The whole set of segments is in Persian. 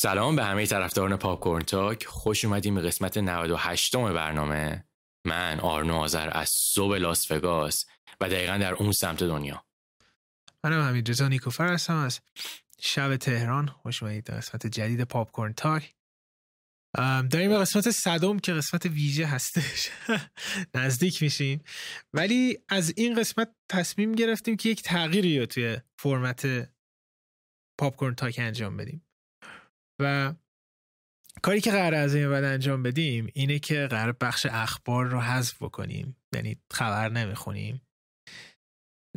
سلام به همه طرفداران پاپ تاک. خوش اومدیم به قسمت 98 برنامه. من آرنو آذر از صبح لاس وگاس و دقیقا در اون سمت دنیا. منم همین رضا نیکوفر هستم از شب تهران. خوش اومدید در قسمت جدید پاپ تاک. داریم به قسمت صدم که قسمت ویژه هستش. نزدیک میشیم. ولی از این قسمت تصمیم گرفتیم که یک تغییری رو توی فرمت پاپ تاک انجام بدیم. و کاری که قراره از این بعد انجام بدیم اینه که قراره بخش اخبار رو حذف بکنیم. یعنی خبر نمی‌خونیم.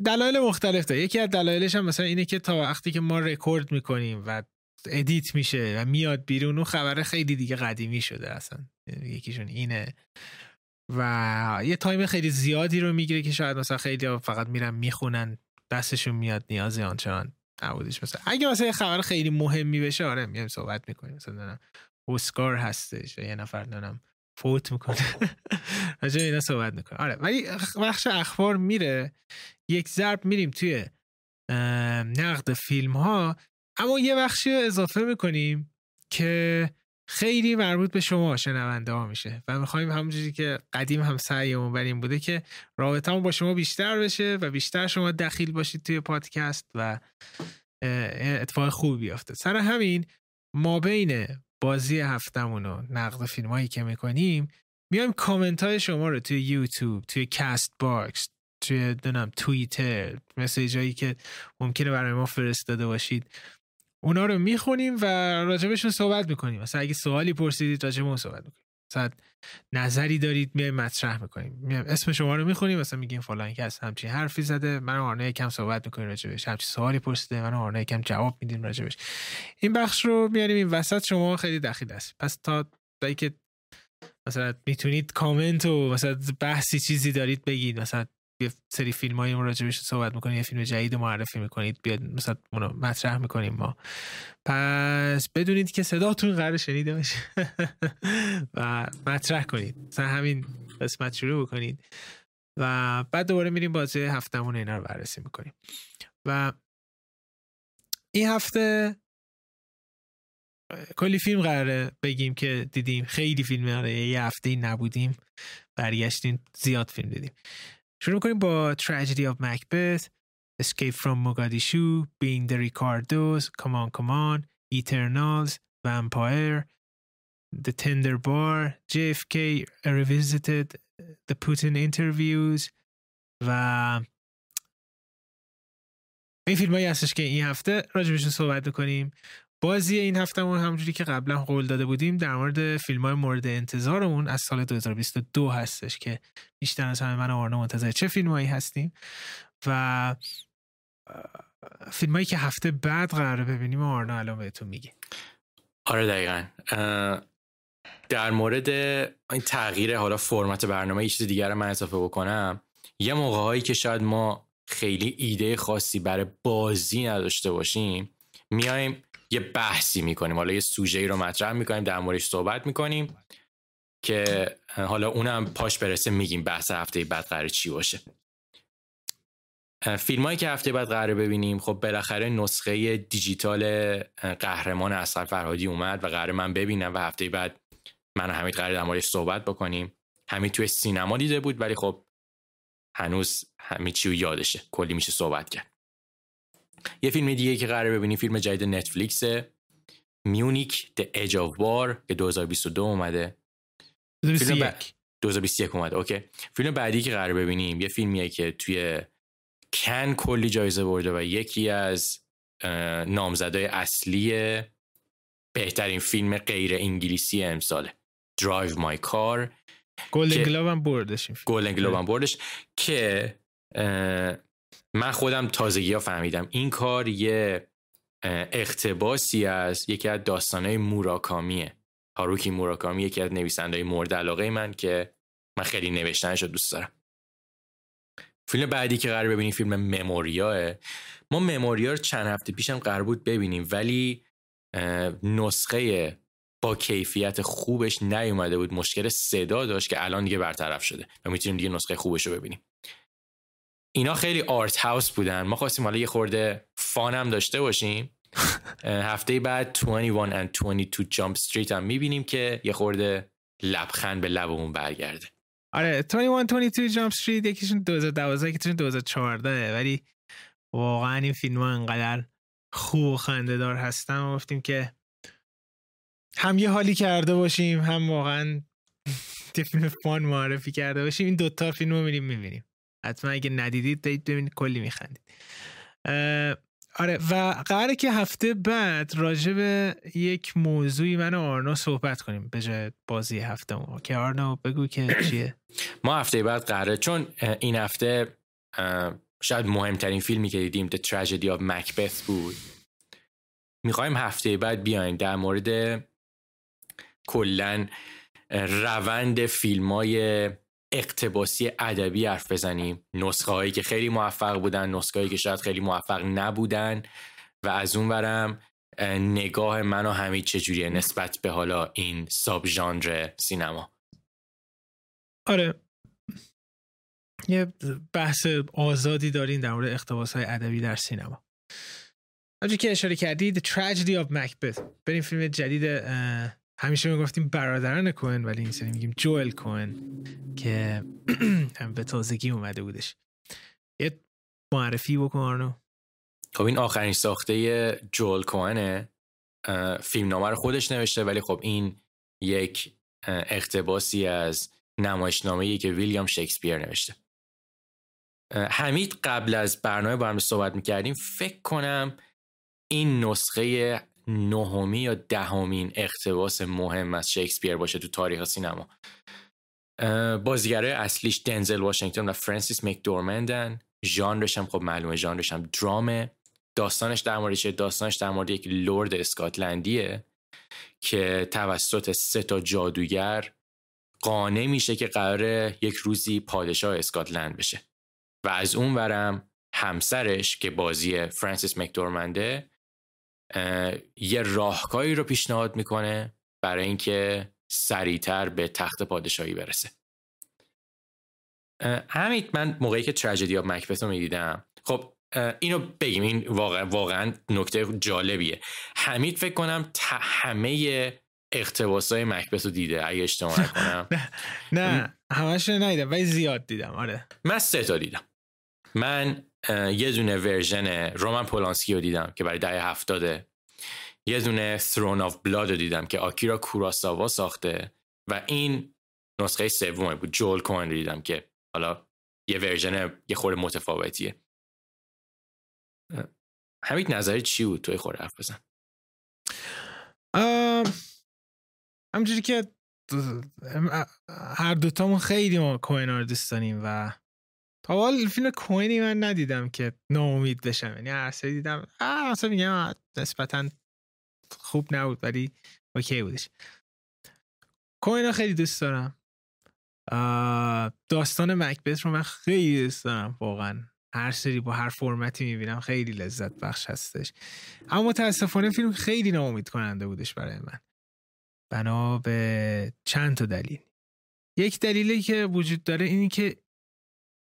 دلایل مختلف داره. یکی از دلایلش هم مثلا اینه که تا وقتی که ما رکورد می‌کنیم و edit میشه و میاد بیرون اون خبر خیلی دیگه قدیمی شده اصلا. یکیشون اینه. و یه تایم خیلی زیادی رو می‌گیره که شاید مثلا خیلی فقط میرن می‌خونن دستشون میاد نیازی آنچنان. نبودش مثلا اگه مثلا یه خبر خیلی مهمی بشه آره میایم صحبت می‌کنیم. مثلا اسکار هستش و یه نفر دارم فوت می‌کنه. راجع اینا صحبت می‌کنه آره ولی بخش اخبار میره. یک ضرب میریم توی نقد فیلم ها اما یه بخشی اضافه می‌کنیم که خیلی مربوط به شما شنونده ها میشه و می‌خوایم همونجوری که قدیم هم سعیمون بر این بوده که رابطه با شما بیشتر بشه و بیشتر شما دخیل باشید توی پادکست و اتفاق خوبی بیافته. سر همین ما بین بازی هفتمون و نقد فیلم هایی که می‌کنیم میایم کامنت های شما رو توی یوتیوب توی کست باکس توی دونم توییتر مثل جایی که ممکنه برای ما فرستاده باشید. اونا رو می‌خونیم و راجبشون صحبت می‌کنیم. مثلا اگه سوالی پرسیدید راجب صحبت می‌کنیم. مثلا نظری دارید میایم مطرح می‌کنیم. میایم اسم شما رو می‌خونیم مثلا میگیم فلان کس همچین حرفی زده من آرنه یکم صحبت می‌کنیم راجبش. همچین سوالی پرسیده من آرنه یکم جواب میدیم راجبش. این بخش رو میاریم این وسط شما خیلی دخیل است. پس تا که مثلا می‌تونید کامنت و مثلا بحثی چیزی دارید بگید مثلا یه سری فیلم هایی راجبش صحبت می‌کنید یه فیلم جدید معرفی می‌کنید بیاد مثلا اونو مطرح می‌کنیم ما. پس بدونید که صداتون قرار شنیده بشه و مطرح کنید. مثلا همین قسمت شروع بکنید و بعد دوباره میریم بازی هفتمون اینا رو بررسی می‌کنیم. و این هفته کلی فیلم قراره بگیم که دیدیم. خیلی فیلم قراره یه هفته نبودیم. برگشتیم زیاد فیلم دیدیم. شروع کنیم با Tragedy of Macbeth Escape from Mogadishu Being the Ricardos Come on Come on Eternals Vampire The Tender Bar JFK Revisited The Putin Interviews و این فیلم هایی هستش که این هفته راجبشون صحبت کنیم بازی این هفته هفتهمون همجوری که قبلا قول داده بودیم در مورد فیلم های مورد انتظارمون از سال 2022 هستش که بیشتر از همه من آرنا منتظر چه فیلم هایی هستیم و فیلم هایی که هفته بعد قراره ببینیم آرنا الان بهتون میگه. آره دقیقا. در مورد این تغییر حالا فرمت برنامه یه چیز دیگر من اضافه بکنم. یه موقع هایی که شاید ما خیلی ایده خاصی برای بازی نداشته باشیم میایم یه بحثی می‌کنیم. حالا یه سوژه رو مطرح می‌کنیم در موردش صحبت می‌کنیم که حالا اونم پاش برسه میگیم بحث هفته بعد قرار چی باشه. فیلم هایی که هفته بعد قرار ببینیم خب بالاخره نسخه دیجیتال قهرمان اصغر فرهادی اومد و قرار من ببینم و هفته بعد من و حمید قرار در موردش صحبت بکنیم. حمید توی سینما دیده بود ولی خب هنوز همه چی یادشه. کلی میشه صحبت کرد. یه فیلم دیگه که قراره ببینیم فیلم جدید نتفلیکس Munich The Edge of War که 2022 اومده. 2021 2021 اومده okay. فیلم بعدی که قراره ببینیم یه فیلمیه که توی کن کلی جایزه برده و یکی از نامزدای اصلی بهترین فیلم غیر انگلیسی امساله. Drive My Car Golden Globe هم بردش Golden Globe هم بردش که من خودم تازگی ها فهمیدم. این کار یه اقتباسی از یکی از داستانهای موراکامیه. هاروکی موراکامی یکی از نویسنده مورد علاقه من که من خیلی نوشتنش رو دوست دارم. فیلم بعدی که قرار ببینیم فیلم مموریاه. ما مموریا رو چند هفته پیشم قرار بود ببینیم ولی نسخه با کیفیت خوبش نیومده بود. مشکل صدا داشت که الان دیگه برطرف شده و می‌تونیم دیگه نسخه خوبش رو ببینیم. اینا خیلی آرت هاوس بودن. ما خواستیم حالا یه خورده فان هم داشته باشیم. هفته بعد 21 and 22 جامپ استریت هم می‌بینیم که یه خورده لبخند به لبمون برگرده. آره 21 22 جامپ استریت یکیشون 2012 یکیشون 2014 ولی واقعا این فیلم ها انقدر خوب و خنده دار هستن و گفتیم که هم یه حالی کرده باشیم هم واقعا فیلم فان معرفی کرده باشیم. این دوتا فیلم رو میریم می‌بینیم. حتما اگه ندیدید دید ببینید کلی میخندید. آره. و قراره که هفته بعد راجع به یک موضوعی من و آرنا صحبت کنیم به جای بازی هفته ما که آرنا بگو که چیه؟ ما هفته بعد قراره چون این هفته شاید مهمترین فیلمی که دیدیم The Tragedy of Macbeth بود. می‌خوایم هفته بعد بیایم در مورد کلا روند فیلم های اقتباسی ادبی حرف بزنیم. نسخه هایی که خیلی موفق بودن نسخه هایی که شاید خیلی موفق نبودن. و از اون برم نگاه من و همین چجوریه نسبت به حالا این ساب ژانر سینما؟ آره. یه بحث آزادی دارین در مورد اقتباس های ادبی در سینما. همچون که اشاره کردید The Tragedy of Macbeth. بریم فیلم جدید همیشه می‌گفتیم برادران کوهن ولی این سری میگیم جوئل کوهن که به تازگی اومده بودش. یه معرفی بکن آرنو. خب این آخرین ساخته جوئل کوهنه. فیلم نامه رو خودش نوشته ولی خب این یک اقتباسی از نمایشنامه که ویلیام شکسپیر نوشته. حمید قبل از برنامه با هم صحبت می‌کردیم فکر کنم این نسخه نهمی یا دهمین اقتباس مهم از شکسپیر باشه تو تاریخ سینما. بازیگره اصلیش دنزل واشنگتن و فرانسیس مکدورمندن. ژانرش هم خب معلومه ژانرش هم درامه. داستانش در مورد داستانش در مورد یک لرد اسکاتلندیه که توسط سه تا جادوگر قانع میشه که قراره یک روزی پادشاه اسکاتلند بشه. و از اون ورم همسرش که بازی فرانسیس مکدورمنده یه راهکاری رو پیشنهاد می‌کنه برای اینکه سریعتر به تخت پادشاهی برسه. همین من موقعی که تراژدی آف مکبت رو می‌دیدم. خب اینو بگیم. این واقعا واقعا نکته جالبیه. حمید فکر کنم همه اقتباس های مکبت رو دیده اگه اشتباه نکنم. نه همش ندیدم ولی زیاد دیدم آره. من سه تا دیدم. من یه دونه version رومن پولانسکی رو دیدم که برای دهه هفتاده. یه دونه Throne of Blood رو دیدم که آکیرا کوراساوا ساخته و این نسخه سوم بود جول کوین رو دیدم که حالا یه version یه خورده متفاوتیه. همین نظری چی بود؟ توی خورده حرف بزن. همجوری که هر دوتامون خیلی ما کوین دوست داریم و تا حال فیلم کوینی من ندیدم که ناامید بشم. یعنی هر سری دیدم اصلا میگم نسبتا خوب نبود ولی اوکی بودش. کوین خیلی دوست دارم. داستان مکبت رو من خیلی دوست دارم واقعا. هر سری با هر فرمتی می‌بینم خیلی لذت بخش هستش. اما متاسفانه فیلم خیلی ناامید کننده بودش برای من. بنا به چند تا دلیل. یک دلیلی که وجود داره اینی که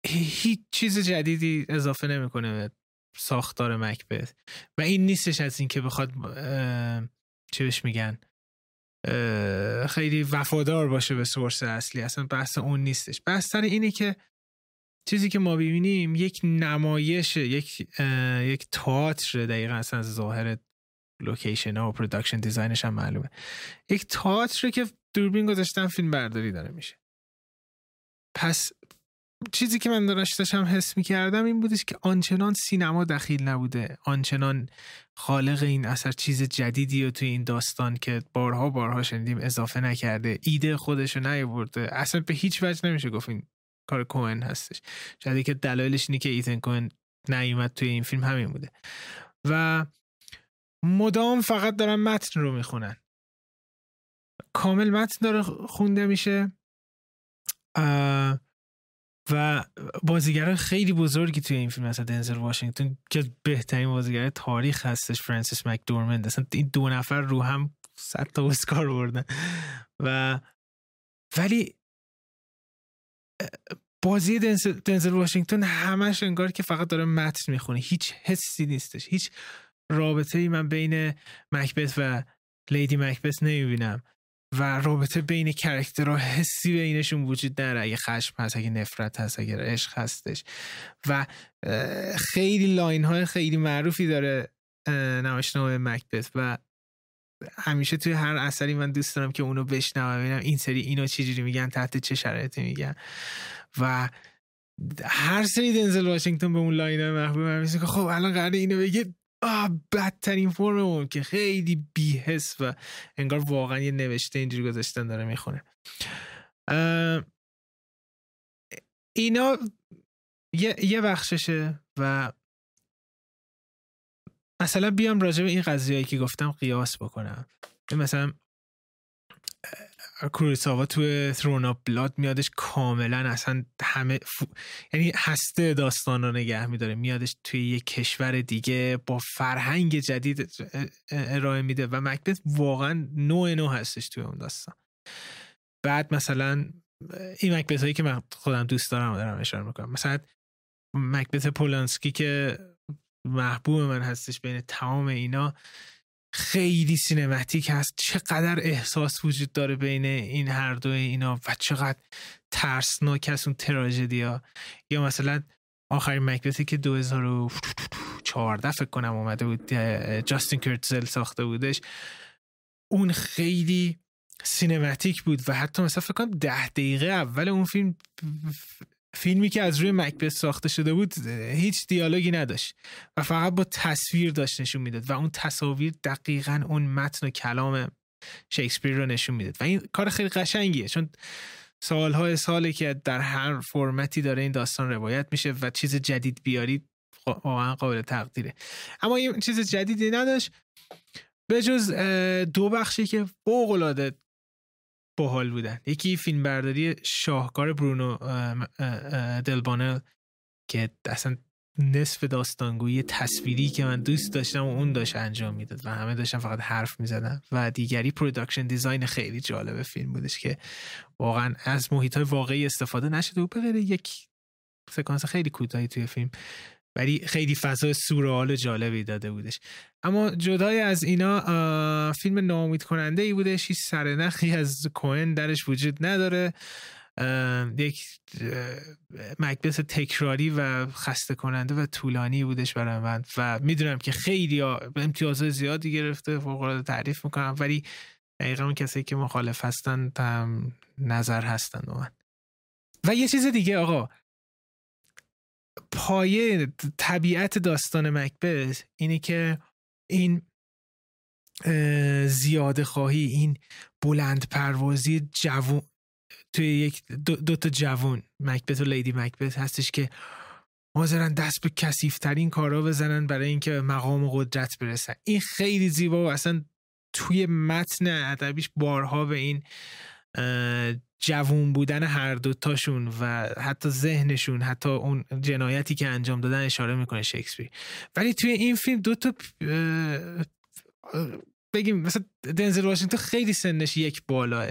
هیچ چیز جدیدی اضافه نمی‌کنه به ساختار مکبت و این نیستش از اینکه بخواد چی بهش میگن خیلی وفادار باشه به سورس اصلی. اصلا بحث اون نیستش. بحث سر اینه که چیزی که ما ببینیم یک نمایش یک یک تئاتر دقیقا اصلا ظاهر location ها و production designش هم معلومه. یک تئاتر که دوربین گذاشتن فیلم برداری داره میشه. پس چیزی که من داشتم حس می کردم این بودش که آنچنان سینما دخیل نبوده. آنچنان خالق این اثر چیز جدیدی رو توی این داستان که بارها بارها شنیدیم اضافه نکرده. ایده خودش رو نیاورده. اصلا به هیچ وجه نمیشه گفت این کار کوهن هستش. شاید که دلایلش اینه که ایتن کوهن نیومد توی این فیلم همین بوده. و مدام فقط دارن متن رو می‌خونن. کامل متن داره خونده میشه. و بازیگر خیلی بزرگی توی این فیلم مثلا دنزل واشنگتن که بهترین بازیگر تاریخ هستش فرانسیس مکدورمند. اصلا این دو نفر رو هم صد تا اسکار بردن و ولی بازی دنزل, دنزل واشنگتن همش انگار که فقط داره متن می‌خونه. هیچ حسی نیستش. هیچ رابطه ای من بین مکبت و Lady Macbeth نمی‌بینم. و رابطه بین characterها حسی بینشون وجود نداره. اگه خشم هست اگه نفرت هست اگه عشق هستش. و خیلی line های خیلی معروفی داره نمایشنامه مکبت. و همیشه توی هر اثری من دوست دارم که اونو بشنوم ببینم این سری اینو چجوری میگن تحت چه شرایطی میگن. و هر سری دنزل واشنگتن به اون لاین محبوب هم که خب الان قراره اینو بگه. بدترین فرم که خیلی بیهس و انگار واقعا یه نوشته اینجوری گذاشتن داره می‌خونه. اینا یه, یه بخششه و مثلا بیام راجع به این قضیه‌ای که گفتم قیاس بکنم. مثلا کوریساوا توی ترون بلاد میادش کاملا اصلا همه یعنی هسته داستان رو نگه میداره. میادش توی یه کشور دیگه با فرهنگ جدید ارائه میده و مکبت واقعا نوع نو هستش توی اون داستان. بعد مثلا این مکبت هایی که من خودم دوست دارم دارم اشاره می‌کنم. مثلا مکبت پولانسکی که محبوب من هستش بین تمام اینا خیلی سینماتیک هست. چقدر احساس وجود داره بین این هر دو اینا و چقدر ترسناک هست اون تراژدی ها یا مثلا آخرین مکبتی که 2014 فکر کنم اومده بود جاستین کرتزل ساخته بودش. اون خیلی سینماتیک بود و حتی مثلا فکر کنم ده دقیقه اول اون فیلم فیلمی که از روی مکبت ساخته شده بود هیچ دیالوگی نداشت و فقط با تصویر داشت نشون می‌داد و اون تصاویر دقیقا اون متن و کلام شکسپیر رو نشون می‌داد. و این کار خیلی قشنگیه چون سالهای ساله که در هر فرمتی داره این داستان روایت میشه و چیز جدید بیارید واقعا قابل تقدیره. اما این چیز جدیدی نداشت. به جز دو بخشی که فوق العاده باحال بودن. یکی فیلم برداری شاهکار برونو دلبونل که اصلا نصف داستانگویی تصویری که من دوست داشتم و اون داشت انجام می‌داد و همه داشتن فقط حرف می‌زدن. و دیگری production design خیلی جالب فیلم بودش که واقعا از محیط های واقعی استفاده نشده و به یک سکانس خیلی کوتاهی توی فیلم ولی خیلی فضا سورئال جالبی داده بودش. اما جدای از اینا فیلم ناامید کننده ای بودش. هیچ سرنخی از کوهن درش وجود نداره. یک مکبس تکراری و خسته کننده و طولانی بودش برای من. و می‌دونم که خیلی امتیاز زیادی گرفته فوق تعریف می‌کنم ولی دقیقا اون کسی که مخالف هستن نظر هستن من و یه چیز دیگه آقا. پایه طبیعت داستان مکبس اینه که این زیاده خواهی این بلند پروازی جوون توی یک دو, تا جوون مکبت و لیدی مکبت هستش که حاضرن دست به کسیفترین کارا بزنن برای اینکه مقام قدرت برسن. این خیلی زیبا و اصلا توی متن ادبیش بارها به این جوون بودن هر دوتاشون و حتی ذهنشون حتی اون جنایتی که انجام دادن اشاره می‌کنه شکسپیر. ولی توی این فیلم دو تا بگیم مثلا دنزل واشنگتن خیلی سنش یک بالاه.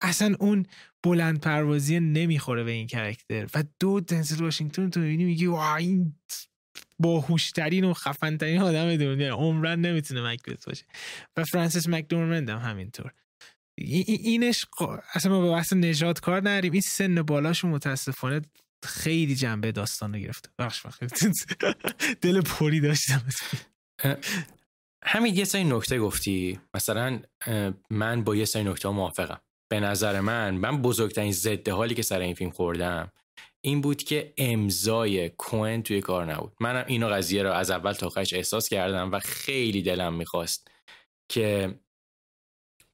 اصلا اون بلند پروازی نمی‌خوره به این کرکتر و دو دنزل واشنگتن تو می‌بینی میگی وا این باهوشترین و خفنترین آدم دنیا عمرن نمی‌تونه مکبت باشه. و فرانسیس مکدورمند هم همینطور. اینش اصلا ما به بحث نجات کار نریم این سن بالاش متاسفانه خیلی جنبه داستان رو گرفته. بخش دل پوری داشتم. همین یه سری نکته گفتی. مثلا من با یه سری نکته موافقم. به نظر من من بزرگترین ضد حالی که سر این فیلم خوردم این بود که امضای کوئن توی کار نبود. منم اینو قضیه رو از اول تا آخرش احساس کردم و خیلی دلم می‌خواست که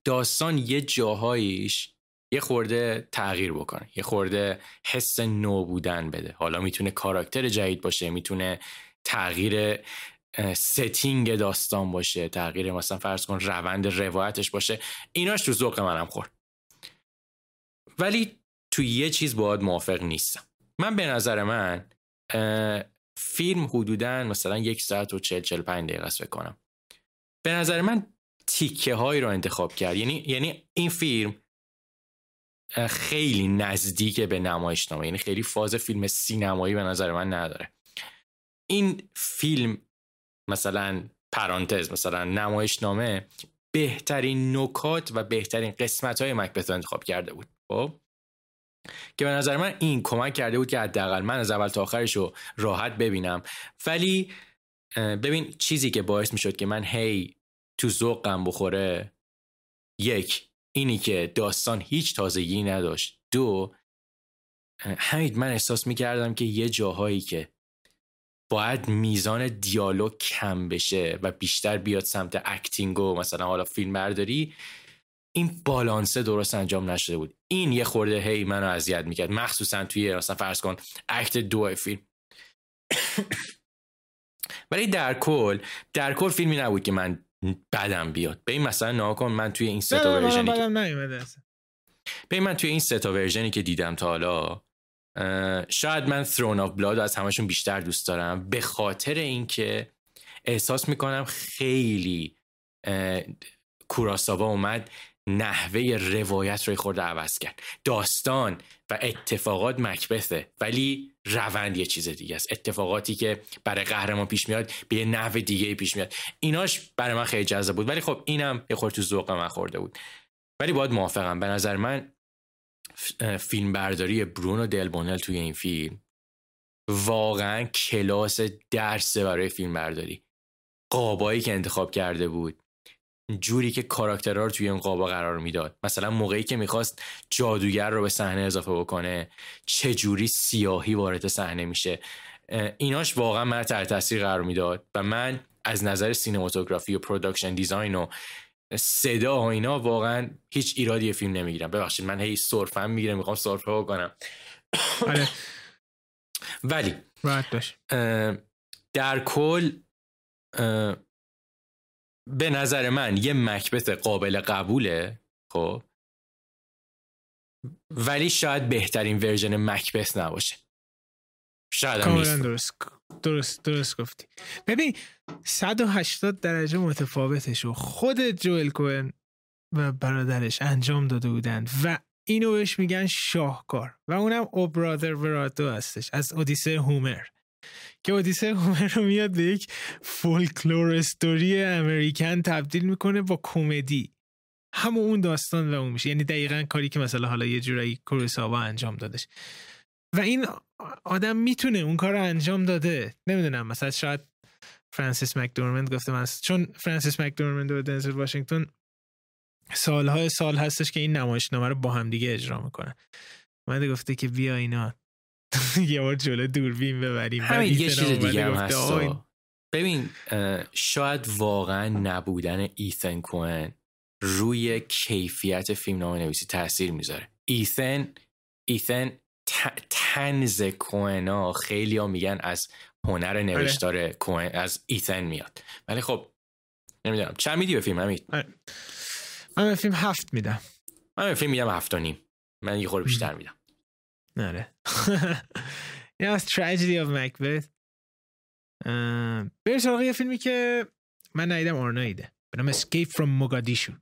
داستان یه جاهاییش یه خورده تغییر بکنه یه خورده حس نو بودن بده. حالا می‌تونه کاراکتر جدید باشه می‌تونه تغییر ستینگ داستان باشه تغییر مثلا فرض کن روند روایتش باشه. ایناش تو ذوق منم خورد. ولی تو یه چیز باید موافق نیستم. من به نظر من فیلم حدودا مثلا یک ساعت و چل چل پنج دقیقه است کنم. به نظر من تیکه هایی رو انتخاب کرد. یعنی یعنی این فیلم خیلی نزدیک به نمایشنامه. یعنی خیلی فاز فیلم سینمایی به نظر من نداره. این فیلم مثلا پرانتز مثلا نمایشنامه بهترین نکات و بهترین قسمت های مکبث انتخاب کرده بود. خب؟ که به نظر من این کمک کرده بود که حداقل من از اول تا آخرش رو راحت ببینم. ولی ببین چیزی که باعث می شد که من هی تو ذوقم بخوره. یک اینی که داستان هیچ تازگی نداشت. دو همین من احساس می کردم که یه جاهایی که باید میزان دیالوگ کم بشه و بیشتر بیاد سمت acting و مثلا حالا فیلم برداری این بالانسه درست انجام نشده بود. این یه خورده هی منو اذیت می‌کرد. مخصوصا توی مثلا فرض کن act دو فیلم. ولی در کل در کل فیلمی نبود که من بدم بیاد. به این مثلا ناکن من توی این سه تا version ی به من توی این سه تا version ی که دیدم تا حالا شاید من Throne of Blood از همشون بیشتر دوست دارم. به خاطر اینکه احساس می‌کنم خیلی کوراساوا اومد. نحوه روایت رو خورده عوض کرد. داستان و اتفاقات مکبثه ولی روند یه چیز دیگه است. اتفاقاتی که برای قهرمان پیش میاد به یه نحو دیگه پیش میاد. ایناش برای من خیلی جذاب بود ولی خب اینم یه خورده تو ذوق من خورده بود. ولی باید موافقم به نظر من فیلم برداری برونو دلبونل توی این فیلم واقعا کلاس درسه برای فیلم برداری قابایی که انتخاب کرده بود. جوری که کاراکترها رو توی این قابا قرار می‌داد. مثلا موقعی که می‌خواست جادوگر رو به صحنه اضافه بکنه چه جوری سیاهی وارد صحنه میشه؟ ایناش واقعا من تحت تاثیر قرار می‌داد و من از نظر cinematography و production design و صدا و اینا واقعا هیچ ایرادی فیلم نمی‌گیرم. ببخشید من هی سرفم می‌گیره می‌خوام سرفه بکنم. آره. ولی در کل به نظر من یه مکبت قابل قبوله خب؟ ولی شاید بهترین ورژن مکبت نباشه. شاید هم درست. درست درست گفتی. ببین 180 درجه متفاوتش و خود جوئل کوئن و برادرش انجام داده بودند و اینو بهش میگن شاهکار و اونم او برادر وراتو هستش از اودیسه هومر. که اودیسه هومر رو میاد به یک فولکلور استوری امریکن تبدیل می‌کنه با کمدی. همون اون داستان و اون میشه. یعنی دقیقا کاری که مثلا حالا یه جورایی کوروساوا انجام دادش. و این آدم می‌تونه اون کار رو انجام داده. نمی‌دونم مثلا شاید فرانسیس مکدورمند گفته من چون فرانسیس مکدورمند و دنزل واشنگتن سالهای سال هستش که این نمایشنامه رو با هم دیگه اجرا می‌کنن. من گفته که بیا اینا یه بار جلو دوربین ببریم. همین یه چیز دیگه هم هست ببین شاید واقعا نبودن ایثن کوئن روی کیفیت فیلم نامه نویسی تاثیر می‌ذاره ایثن ایثن تنز کوئنا خیلی ها میگن از هنر آره. نوشتار کوئن از ایثن میاد. ولی خب نمی‌دونم. چند میدی به فیلم همین آره. من به فیلم هفت میدم. من به فیلم میدم هفت و نیم. من یه خور بیشتر میدم. نره این از Tragedy of Macbeth. بریم سراغ یه فیلمی که من ندیدم آرنایده. به نام Escape from Mogadishu.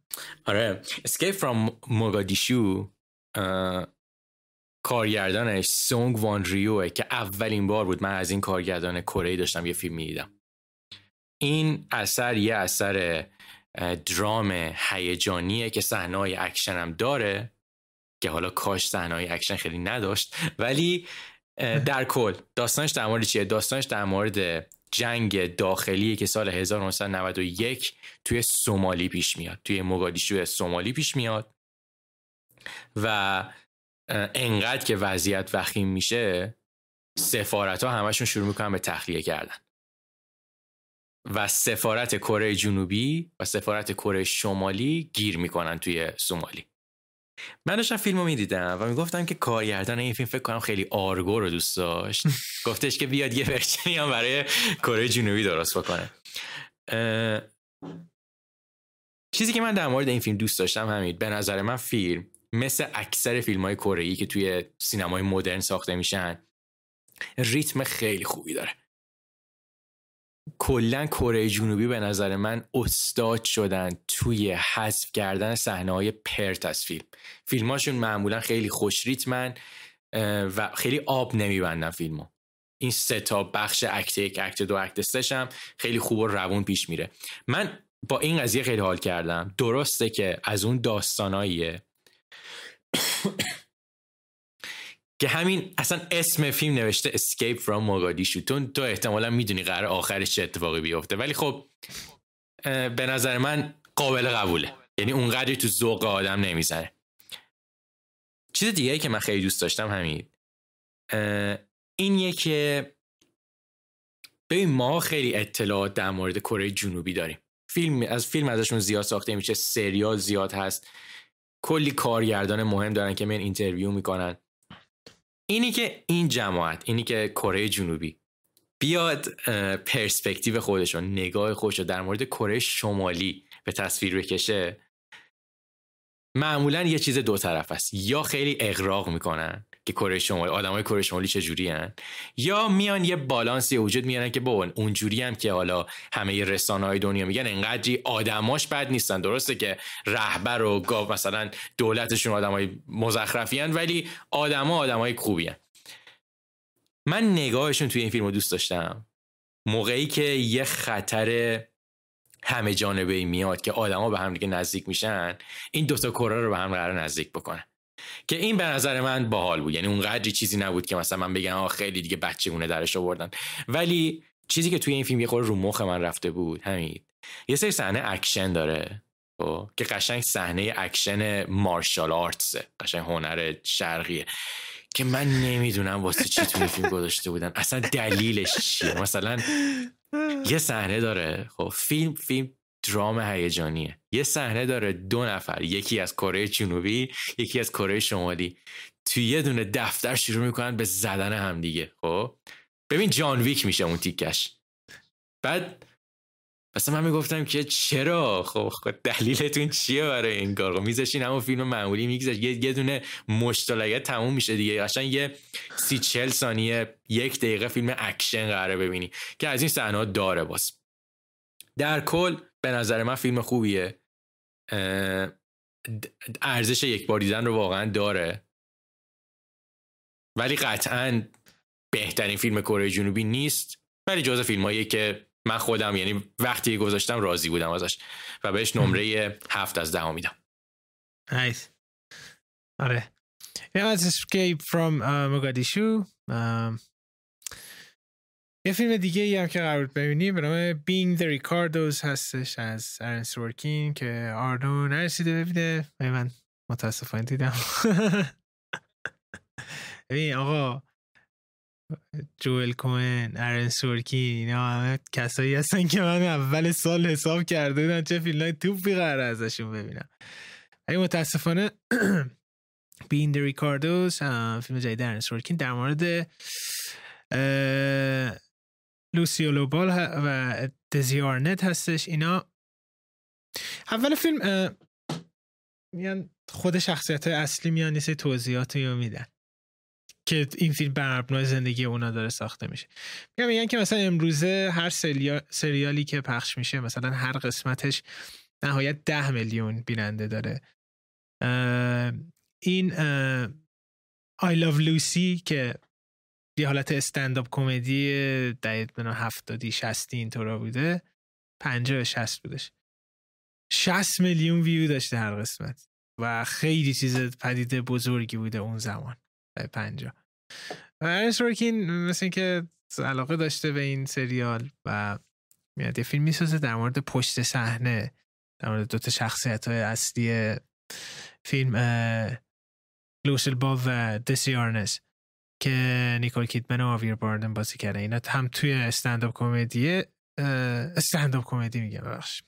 آره. Escape from Mogadishu کارگردانش سونگ وان ریوه که اولین بار بود من از این کارگردان کره داشتم یه فیلم می‌دیدم این اثر یه اثر درام هیجانیه که صحنه اکشن هم داره. که حالا کاش صحنه اکشن خیلی نداشت ولی در کل داستانش در مورد چیه؟ داستانش در مورد جنگ داخلی که سال 1991 توی سومالی پیش میاد توی موگادیشو سومالی پیش میاد و انقدر که وضعیت وخیم میشه سفارت ها همشون شروع می‌کنن به تخلیه کردن. و سفارت کره جنوبی و سفارت کره شمالی گیر می‌کنن توی سومالی. من داشتم فیلم رو می‌دیدم و می‌گفتم که کارگردان این فیلم فکر کنم خیلی آرگو رو دوست داشت. گفتش که بیاد یه ورژنی هم برای کره جنوبی درست بکنه. چیزی که من در مورد این فیلم دوست داشتم همین به نظر من فیلم مثل اکثر فیلم های کره که توی سینمای مدرن ساخته میشن ریتم خیلی خوبی داره. کلا کره جنوبی به نظر من استاد شدن توی حذف کردن صحنه های پرت از فیلم. فیلماشون معمولا خیلی خوش ریتمن و خیلی آب نمیبندن فیلمو. این سه تا بخش اکت یک اکت دو اکت سش هم خیلی خوب و روون پیش میره. من با این قضیه خیلی حال کردم. درسته که از اون داستاناییه. که همین اصلا اسم فیلم نوشته Escape from Mogadishu. تو تو احتمالا می‌دونی قرار آخرش چه اتفاقی بیفته. ولی خب به نظر من قابل قبوله. یعنی اونقدری تو ذوق آدم نمی‌زنه چیز دیگه که من خیلی دوست داشتم همین. اینیه که ببین ما خیلی اطلاعات در مورد کره جنوبی داریم. فیلم از فیلم ازشون زیاد ساخته میشه سریال زیاد هست. کلی کارگردان مهم دارن که من interview می‌کنن. اینی که این جماعت اینی که کره جنوبی بیاد پرسپکتیو خودشون نگاه خودش در مورد کره شمالی به تصویر بکشه معمولا یه چیز دو طرف است. یا خیلی اغراق می‌کنن که کره شمالی آدمای کره شمالی چجوری هن؟ یا میان یه بالانسی وجود میارن که بابا اونجوری هم که حالا همه رسانه های دنیا میگن انقدری آدماش بد نیستن. درسته که رهبر و گاو مثلا دولتشون آدمای مزخرفی هن ولی آدما آدمای خوبی هن. من نگاهشون توی این فیلم دوست داشتم. موقعی که یه خطر همه جانبه میاد که آدما به هم دیگه نزدیک میشن این دوتا کره رو به هم قرار نزدیک بکنن. که این به نظر من باحال بود. یعنی اونقدری چیزی نبود که مثلا من بگم آه خیلی دیگه بچگونه درش آوردن. ولی چیزی که توی این فیلم یه خورده رو مخ من رفته بود همین. یه سری صحنه اکشن داره خب، که قشنگ صحنه اکشن martial arts ه. قشنگ هنر شرقیه. که من نمی‌دونم واسه چی توی فیلم گذاشته بودن. اصلا دلیلش چیه؟ مثلا یه صحنه داره. خب فیلم فیلم درام هیجانیه. یه صحنه داره دو نفر یکی از کره جنوبی یکی از کره شمالی. توی یه دونه دفتر شروع می‌کنن به زدن همدیگه. خب ببین جان ویک میشه اون تیکش. بعد اصلا من می‌گفتم که چرا؟ خب, خب دلیلتون چیه برای این کار خب میذاشتین همون فیلم معمولی میگذاشت. یه, یه دونه مشت لگده تموم میشه دیگه. قشنگ یه سی چل ثانیه یک دقیقه فیلم اکشن قراره ببینی که از این صحنه داره باز. در کل به نظر من فیلم خوبیه. ارزش یک بار دیدن رو واقعا داره. ولی قطعا بهترین فیلم کره جنوبی نیست. ولی جز فیلمایی که من خودم یعنی وقتی گذاشتم راضی بودم ازش و بهش نمره هفت از ده میدم. نایس آره. از Escape from uh, یه فیلم دیگه ای هم که قرار ببینیم به نام Being the Ricardos هستش از ارن سورکین که آرنو نرسیده ببینه. من متاسفانه دیدم. ببین آقا جوئل کوئن ارن سورکین اینا همه کسایی هستن که من اول سال حساب کرده بودم چه فیلم های توپی قرار ازشون ببینم. ولی متاسفانه the Ricardos فیلم جدید ارن سورکین در مورد لوسیل بال و دزی آرنز هستش. اینا اول فیلم میان خود شخصیت اصلی میان نیست توضیحاتی رو میدن. که این فیلم بر زندگی اونا داره ساخته میشه. میگم میگن که مثلا امروزه هر سریالی که پخش میشه مثلا هر قسمتش نهایت ده میلیون بیننده داره. این I Love Lucy که یه حالت استنداپ کمدی دهید بنا هفتادی شستی اینطورا بوده پنجاه شست بودش. شست میلیون ویو داشته هر قسمت و خیلی چیز پدیده بزرگی بوده اون زمان. پنجاه. و ارن سورکین مثل که علاقه داشته به این سریال و میاد یه فیلم می‌سازه در مورد پشت صحنه در مورد دوتا شخصیت های اصلی فیلم لوسیل بال و دسی آرنز که نیکول کیدمن و خاویر باردم بازی کرده اینا هم توی استنداپ کمدی استنداپ کمدی میگم بخش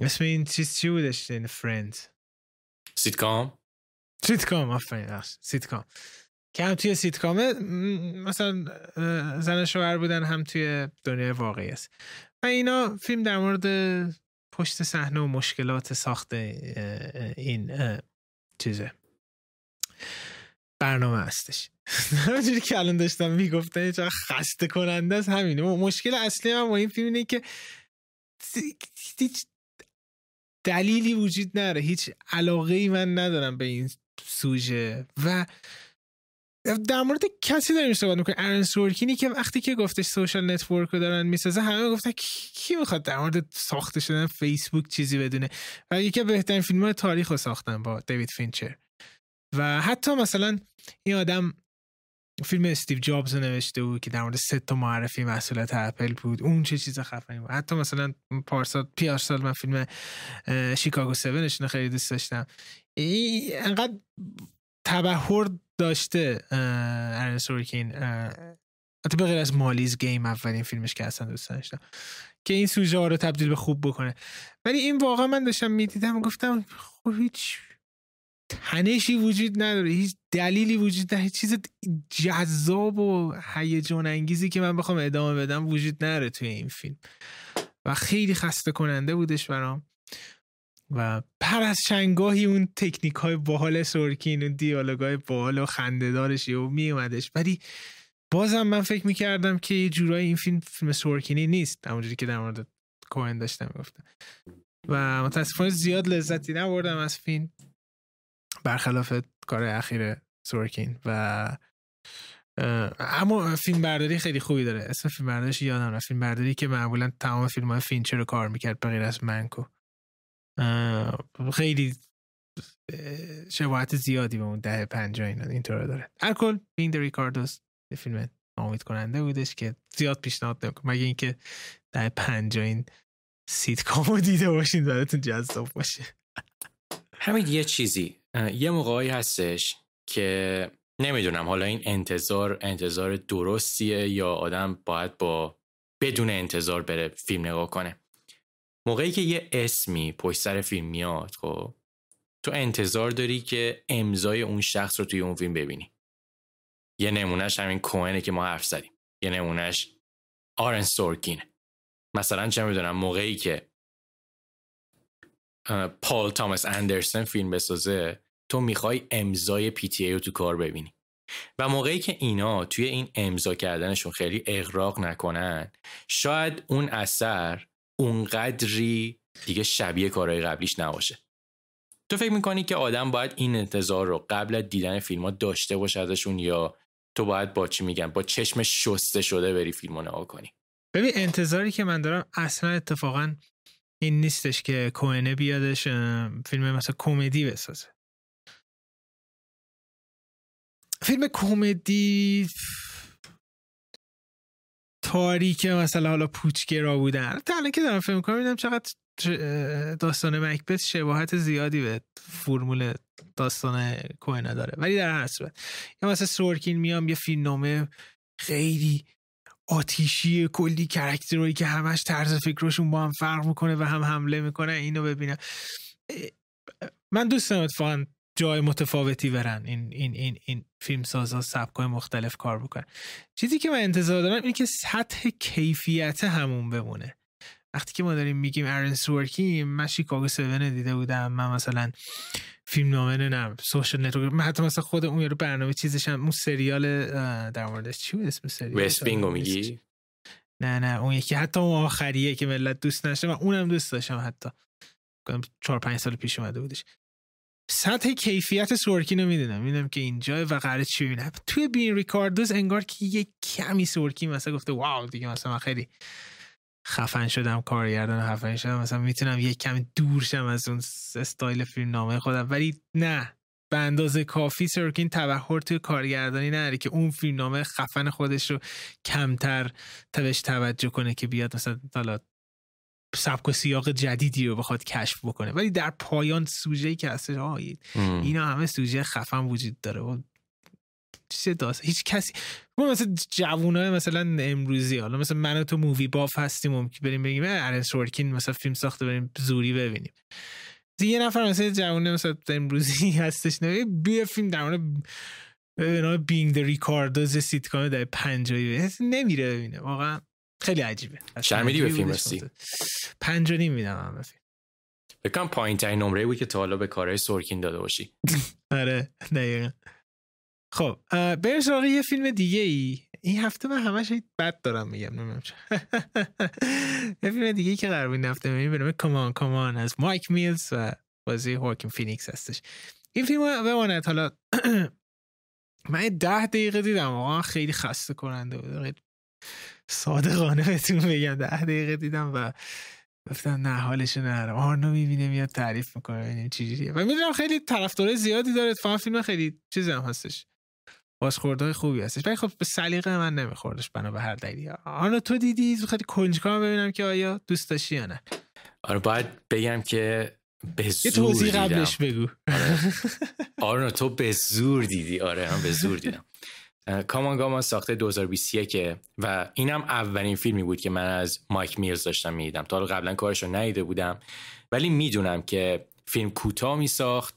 اسم این چیز چی بودش؟ این فرند sitcom؟ sitcom آفرین سیتکام. که هم توی سیتکامه مثلا زن شوهر بودن هم توی دنیای واقعی است. و اینا فیلم در مورد پشت صحنه و مشکلات ساخت این چیزه. برنامه هستش. همونجوری که الان داشتم می‌گفتن چرا خسته کننده است همینه. مشکل اصلی من با این فیلم اینه که هیچ دلیلی وجود نداره. هیچ علاقه ای من ندارم به این سوژه. و در مورد کسی داریم صحبت می‌کنه ارن سورکینی که وقتی که گفتش Social Network رو دارن می‌سازه همه گفتن کی می‌خواد در مورد ساخته شدن فیسبوک چیزی بدونه؟ و یکی بهترین فیلم های تاریخ رو ساختن با دیوید فینچر. و حتی مثلا این آدم فیلم استیو جابز نوشته بود که در مورد سه تا معرفی محصولات اپل بود. اون چه چیز خفنی بود. حتی مثلا پارسال پیار سال من فیلم شیکاگو 7 خیلی دوست داشتم. انقدر تبهر داشته ارن سورکین حتی به غیر از مالیز گیم اولین فیلمش که اصلا دوست داشتم که این سوژه ها رو تبدیل به خوب بکنه. ولی این واقعا من داشتم می‌دیدم گفتم خب هیچ تنشی وجود نداره. هیچ دلیلی وجود نداره چیز جذاب و هیجان انگیزی که من بخوام ادامه بدم وجود نداره توی این فیلم. و خیلی خسته کننده بودش برام. و پر از شنگاهی اون تکنیک های باحال سورکین اون دیالوگ های باحال و خندهدارش و می اومدش ولی بازم من فکر می‌کردم که یه جورایی این فیلم فیلم سورکینی نیست. همونجوری که در مورد کوهن داشتم گفتم و متاسفانه زیاد لذتی نبردم از فیلم. برخلاف کار اخیر سورکین و اما فیلم برداری خیلی خوبی داره. اسم فیلم برداریش یادم رفت. فیلم برداری که معمولا تمام فیلم های فینچر رو کار می‌کرد به غیر از منکو. خیلی شباهت زیادی به اون ده پنجا اینا اینطور داره. در کل Being the Ricardos فیلم نامید کننده بودش که زیاد پیشنهاد نمی‌کنم. مگه اینکه ده پنجا این سیت کامو دیده باشین براتون جذاب باشه. همین یه چیزی. یه موقعی هستش که نمی‌دونم حالا این انتظار انتظار درستیه یا آدم باید با بدون انتظار بره فیلم نگاه کنه. موقعی که یه اسمی پشت سر فیلم میاد خب تو انتظار داری که امضای اون شخص رو توی اون فیلم ببینی. یه نمونهش همین کوهنه که ما حرف زدیم. یه نمونهش آرن سورکین مثلا چه می‌دونم موقعی که پال تامس اندرسن فیلم بسازه تو می‌خوای امضای پی رو تو کار ببینی. و موقعی که اینا توی این امضا کردنشون خیلی اغراق نکنن شاید اون اثر اونقدری دیگه شبیه کارهای قبلیش نباشه. تو فکر می‌کنی که آدم باید این انتظار رو قبل از دیدن فیلم ها داشته باشه ازشون یا تو باید با چی میگن با چشم شسته شده بری فیلم نگاه کنی؟ ببین انتظاری که من دارم اصلا اتفاقا این نیستش که کوهنه بیادش فیلم مثلا کمدی بسازه. فیلم کمدی تاریک مثلا حالا پوچگرا بودن. تا که دارم فیلم کنم میدم چقدر داستان مکبت شباهت زیادی به فرمول داستان کوهنه داره. ولی در هر صورت یا مثلا سورکین میام یه فیلم نامه خیلی آتیشی کلی character هایی که همش طرز فکرشون با هم فرق می‌کنه و هم حمله می‌کنه اینو ببینم. من دوست دارم اتفاقا جای متفاوتی برن. این این این این فیلم سازا سبکای مختلف کار بکنن. چیزی که من انتظار دارم اینه که سطح کیفیت همون بمونه. وقتی که ما داریم میگیم ارن سورکین من Chicago 7 دیده بودم. من مثلا فیلم نامه نه Social Network من حتی مثلا خود اون یارو برنامه چیزش هم اون سریال در موردش چی بود اسم سریال؟ وست میگی؟ نه نه اون یکی. حتی اون آخریه که ملت دوست داشته من اونم دوست داشتم حتی. چهار پنج سال پیش اومده بودش. سطح کیفیت سورکین رو می‌دونم. می‌دونم که اینجا و قرار چی ببینم. توی بین ریکاردوز انگار که یه کمی سورکی مثلا گفته واو دیگه مثلا من خیلی خفن شدم کارگردان خفن شدم. مثلا می‌تونم یه کمی دور شم از اون استایل فیلم نامه خودم. ولی نه. به اندازه کافی سورکین تبهر توی کارگردانی نداره که اون فیلم نامه خفن خودش رو کمتر تبش توجه کنه که بیاد مثلا حالا سبک و سیاق جدیدی رو بخواد کشف بکنه. ولی در پایان سوژه که هستش اینا همه سوژه خفن وجود داره. و چیز داست؟ هیچ کسی ما مثلا جوونای مثلا امروزی حالا مثلا من و تو مووی باف هستیم که بریم بگیم ارن سورکین مثلا فیلم ساخته بریم زوری ببینیم. یه نفر مثلا جوونه مثلا امروزی هستش نه؟ بیا فیلم در مورد Being the Ricardos sitcom ده پنجایی. نمیره ببینه واقعا. خیلی عجیبه. چند میدی به فیلم رسی؟ پنج و نیم میدم بکنم پایین ترین نمره بود که تا حالا به کارهای سورکین داده باشی. آره دقیقا. خب بریم سراغ یه فیلم دیگه ای این هفته من همش بد دارم میگم نمی‌دونم یه فیلم دیگه ای که قرار بود هفته می‌بینیم به نام C'mon C'mon از مایک میلز و بازی هواکین فینیکس هستش. این فیلم بماند حالا من ده دقیقه دیدم واقعا خیلی خسته کننده بود. صادقانه بهتون بگم. ده دقیقه دیدم و گفتم نه حالش ندارم. آرنو می‌بینه میاد تعریف می‌کنه ببینیم چجوریه و می‌دونم خیلی طرفدار زیادی داره اتفاقا فیلم خیلی چیزی هم هستش. بازخوردهای خوبی هستش. ولی خب به سلیقه من نمیخوردش بنا به هر دلیلی. آرنو تو دیدی؟ خیلی کنجکاوم ببینم که آیا دوست داشتی یا نه. آره باید بگم که به زور یه توضیح قبلش بگو. آره. تو به زور دیدی. آره هم به زور دیدم. C'mon C'mon ساخته 2021 و اینم اولین فیلمی بود که من از مایک میلز داشتم می‌دیدم. تا حالا قبلا کارش رو ندیده بودم. ولی می‌دونم که فیلم کوتاه می ساخت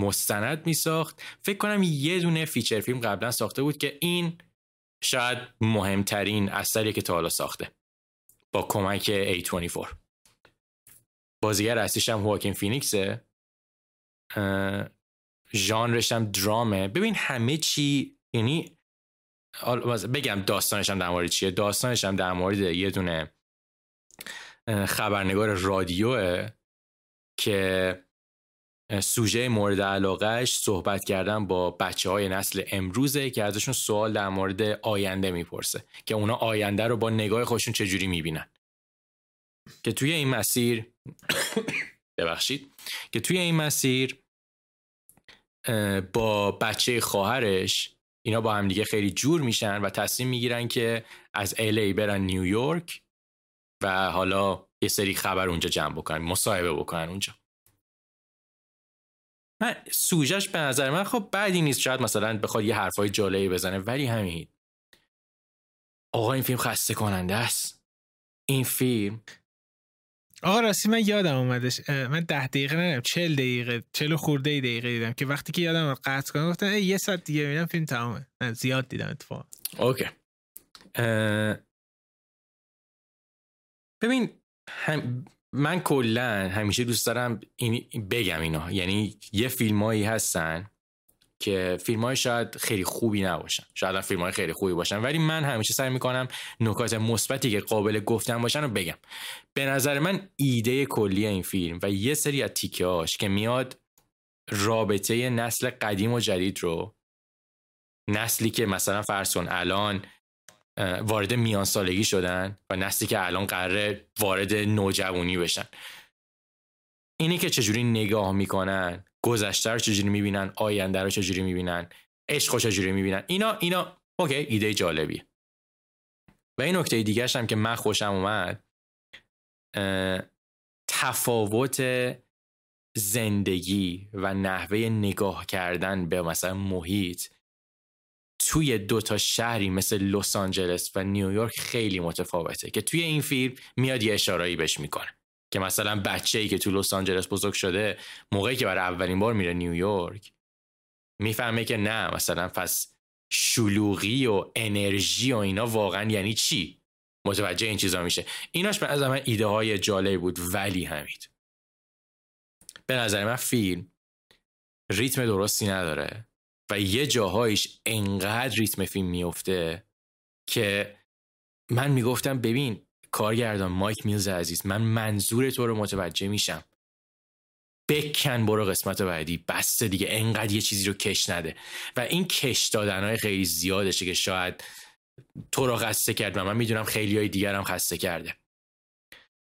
مستند می ساخت فکر کنم یه دونه feature film قبلا ساخته بود که این شاید مهمترین اثری که تا حالا ساخته. با کمک A24 بازیگر اصلیش هم هواکین فینیکسه ژانرش هم درامه. ببین همه چی یعنی بگم داستانش هم در مورد چیه. داستانش هم در مورد یه دونه خبرنگار رادیوه که سوژه مورد علاقهش صحبت کردن با بچه های نسل امروزه که ازشون سوال در مورد آینده می‌پرسه که اونا آینده رو با نگاه خودشون چجوری می‌بینن. که توی این مسیر ببخشید که توی این مسیر با بچه خواهرش اینا با هم دیگه خیلی جور میشن و تصمیم می‌گیرن که از الی برن نیویورک و حالا یه سری خبر اونجا جمع بکنن مصاحبه بکنن اونجا. من سوژش به نظر من خب بعدی نیست شاید مثلا بخواد یه حرفای جالبی بزنه ولی همین. آقا این فیلم خسته کننده است. این فیلم آقا راستی من یادم اومدش. من ده دقیقه ندیدم چل دقیقه چل خورده دقیقه دیدم که وقتی که یادم قطع کنم گفتم یه ساعت دیگه میدم فیلم تمامه من زیاد دیدم اتفاق اوکی. ببین هم من کلا همیشه دوست دارم این بگم اینا. یعنی یه فیلمایی هستن که فیلم های شاید خیلی خوبی نباشن. شاید فیلم های خیلی خوبی باشن. ولی من همیشه سعی می‌کنم نکات مثبتی که قابل گفتن باشن رو بگم. به نظر من ایده کلی این فیلم و یه سری از تیکه که میاد رابطه نسل قدیم و جدید رو نسلی که مثلا فرسون الان وارد میان سالگی شدن و نسلی که الان قراره وارد نوجوانی بشن. اینی که چجوری نگاه می‌کنن گذشته رو چجوری می‌بینن؟ آینده رو چجوری می‌بینن؟ عشق رو چجوری می‌بینن؟ اینا اینا. اوکی ایده جالبیه. و این نکته دیگه هم که من خوشم اومد تفاوت زندگی و نحوه نگاه کردن به مثلا محیط توی دو تا شهری مثل لس آنجلس و نیویورک خیلی متفاوته که توی این فیلم میاد یه اشارهایی بهش می‌کنه. که مثلا بچه ای که تو لس آنجلس بزرگ شده موقعی که برای اولین بار میره نیویورک می‌فهمه که نه مثلا پس شلوغی و انرژی و اینا واقعا یعنی چی؟ متوجه این چیزا میشه. ایناش به نظر من ایده های جالب بود ولی همید به نظر من فیلم ریتم درستی نداره و یه جاهایش انقدر ریتم فیلم میفته که من می‌گفتم ببین کارگردان مایک میلز عزیز من منظور تو رو متوجه میشم. بکن برو قسمت بعدی بسته دیگه انقدر یه چیزی رو کش نده. و این کش دادن های خیلی زیادشه که شاید تو رو خسته کرد و من می‌دونم خیلی های دیگر هم خسته کرده.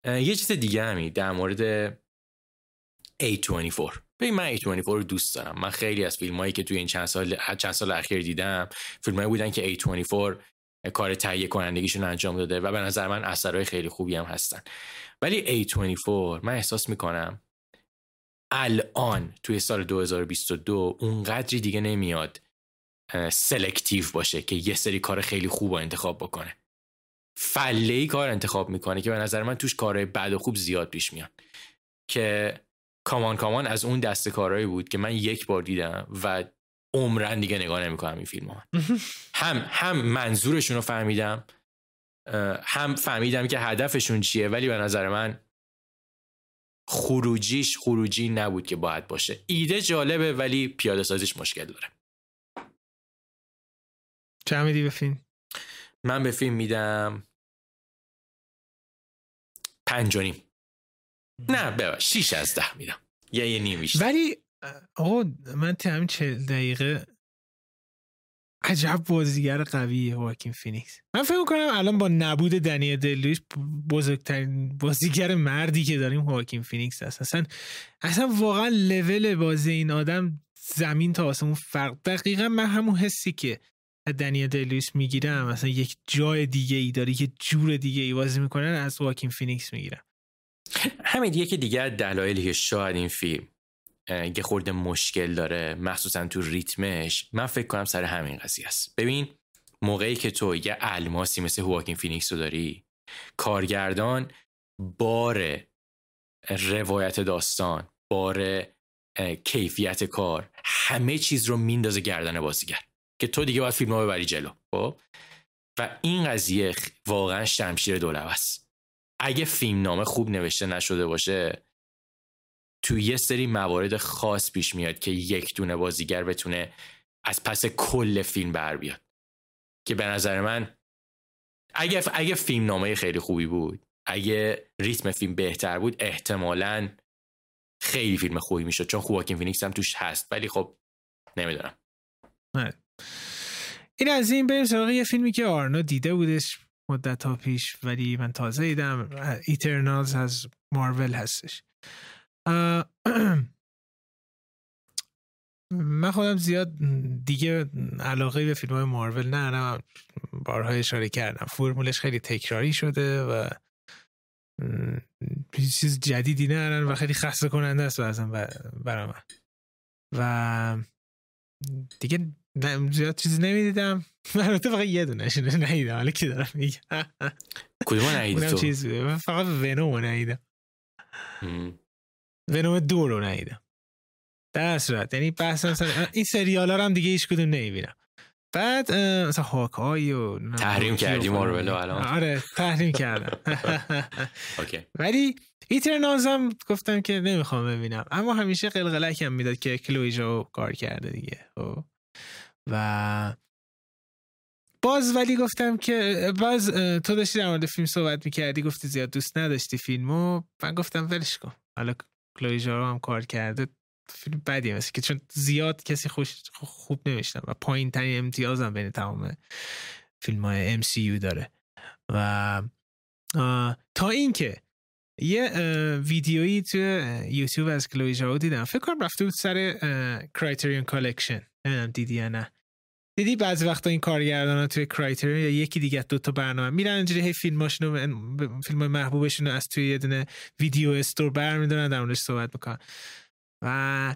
یه چیز دیگه همی در مورد A24 ببین من A24 رو دوست دارم. من خیلی از فیلم هایی که توی این چند سال چند سال اخیر دیدم فیلم هایی بودن که A24 کار تهیه کنندگیشون انجام داده و به نظر من اثرهای خیلی خوبی هم هستن. ولی A24 من احساس می‌کنم الان توی سال 2022 اونقدری دیگه نمیاد سلکتیو باشه که یه سری کار خیلی خوب انتخاب بکنه. فله کار انتخاب می‌کنه که به نظر من توش کارهای بد و خوب زیاد پیش میان که کامان کامان از اون دست کارهایی بود که من یک بار دیدم و عمرن دیگه نگاه نمی‌کنم این فیلم ها هم هم منظورشون رو فهمیدم هم فهمیدم که هدفشون چیه ولی به نظر من خروجیش خروجی نبود که باید باشه. ایده جالبه ولی پیاده سازیش مشکل داره. چه میدی به فیلم؟ من به فیلم میدم پنج نه ببخش شیش از ده میدم. یا یه نیم ولی آقا من تا همین چند دقیقه عجب بازیگر قویه هواکین فینیکس. من فکر کنم الان با نبود دنیل دی لوئیس بزرگترین بازیگر مردی که داریم هواکین فینیکس هست. اصلا اصلا واقعا لول بازی این آدم زمین تا آسمون فرق. دقیقا من همون حسی که دنیل دی لوئیس می‌گیرم مثلا یک جای دیگه ای داری که جور دیگه ای بازی می‌کنن از هواکین فینیکس می‌گیرم. همین یکی دیگه دلایلی که شاید این فیلم. یه خورده مشکل داره مخصوصا تو ریتمش من فکر کنم سر همین قضیه است. ببین موقعی که تو یه الماسی مثل هواکین فینیکس رو داری کارگردان بار روایت داستان بار کیفیت کار همه چیز رو میندازه گردن بازیگر که تو دیگه باید فیلمو ببری جلو خب؟ و این قضیه واقعا شمشیر دولبه است. اگه فیلم نامه خوب نوشته نشده باشه تو یه سری موارد خاص پیش میاد که یک دونه بازیگر بتونه از پس کل فیلم بر بیاد. که به نظر من اگه اگه فیلم نامه خیلی خوبی بود اگه ریتم فیلم بهتر بود احتمالا خیلی فیلم خوبی می‌شد چون هواکین فینیکس هم توش هست. ولی خب نمی‌دونم. این از این بریم سراغ یه فیلمی که آرنا دیده بودش مدت ها پیش ولی من تازه دیدم. ایترنالز از مارول هستش. من خودم زیاد دیگه علاقه به فیلم های مارول نه بارها اشاره کردم. فرمولش خیلی تکراری شده و چیز جدیدی نه و خیلی خسته کننده است بعضا برای من. و دیگه زیاد چیزی نمی‌دیدم. البته فقط یه دونه ندیدم. حالا کی دارم میگم؟ کدوم ندیدی تو؟ چیز فقط ونوم ندیدم. ونوم دو رو ندیدم. در صورت یعنی بحث مثلا این سریال ها هم دیگه هیچ کدوم نمی‌بینم. بعد مثلا هاکای و تحریم کردی مارولو الان. آره تحریم کردم. ولی ایترنالز هم گفتم که نمی‌خوام ببینم. اما همیشه قلقلک هم می‌داد که کلویجا کار کرده دیگه خب. و باز ولی گفتم که باز تو داشتی در مورد فیلم صحبت می‌کردی گفتی زیاد دوست نداشتی فیلمو. من گفتم ولش کن. حالا کلویجا هم کار کرده فیلم بدی مثل که چون زیاد کسی خوش خوب نمیشتم و پایین ترین امتیاز هم بین تمام فیلم های MCU داره. و تا اینکه یه ویدیویی تو یوتیوب از کلویی ژائو دیدم. فکر کنم رفته بود سر Criterion Collection نمی‌دونم دیدی یا نه. دیدی بعضی وقتا این کارگردان ها توی Criterion یا یکی دیگه دو تا برنامه میرن اینجوری هی فیلماشونو فیلم محبوبشون از توی یه دونه video store برمیدارن در موردش صحبت می‌کنن. و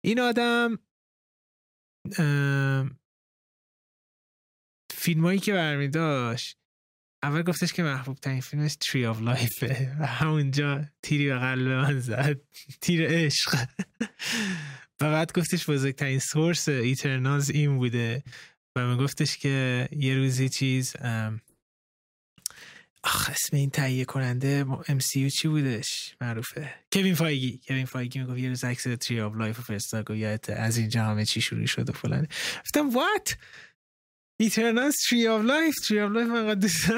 این آدم فیلمایی که برمی داشت اول گفتش که محبوب ترین فیلمش Tree of Life ه و همونجا تیری به قلب من زد. تیر عشق. بعد گفتش بزرگترین source Eternals این بوده و من گفتش که یه روزی چیز آخ اسم این تهیه کننده MCU چی بودش؟ معروفه. کوین فایگی. کوین فایگی می‌گفت یه روز عکس Tree of Life فرستاد و یادت از اینجا همه چی شروع شد و فلان. گفتم what Eternals Tree of Life Tree of Life من دوست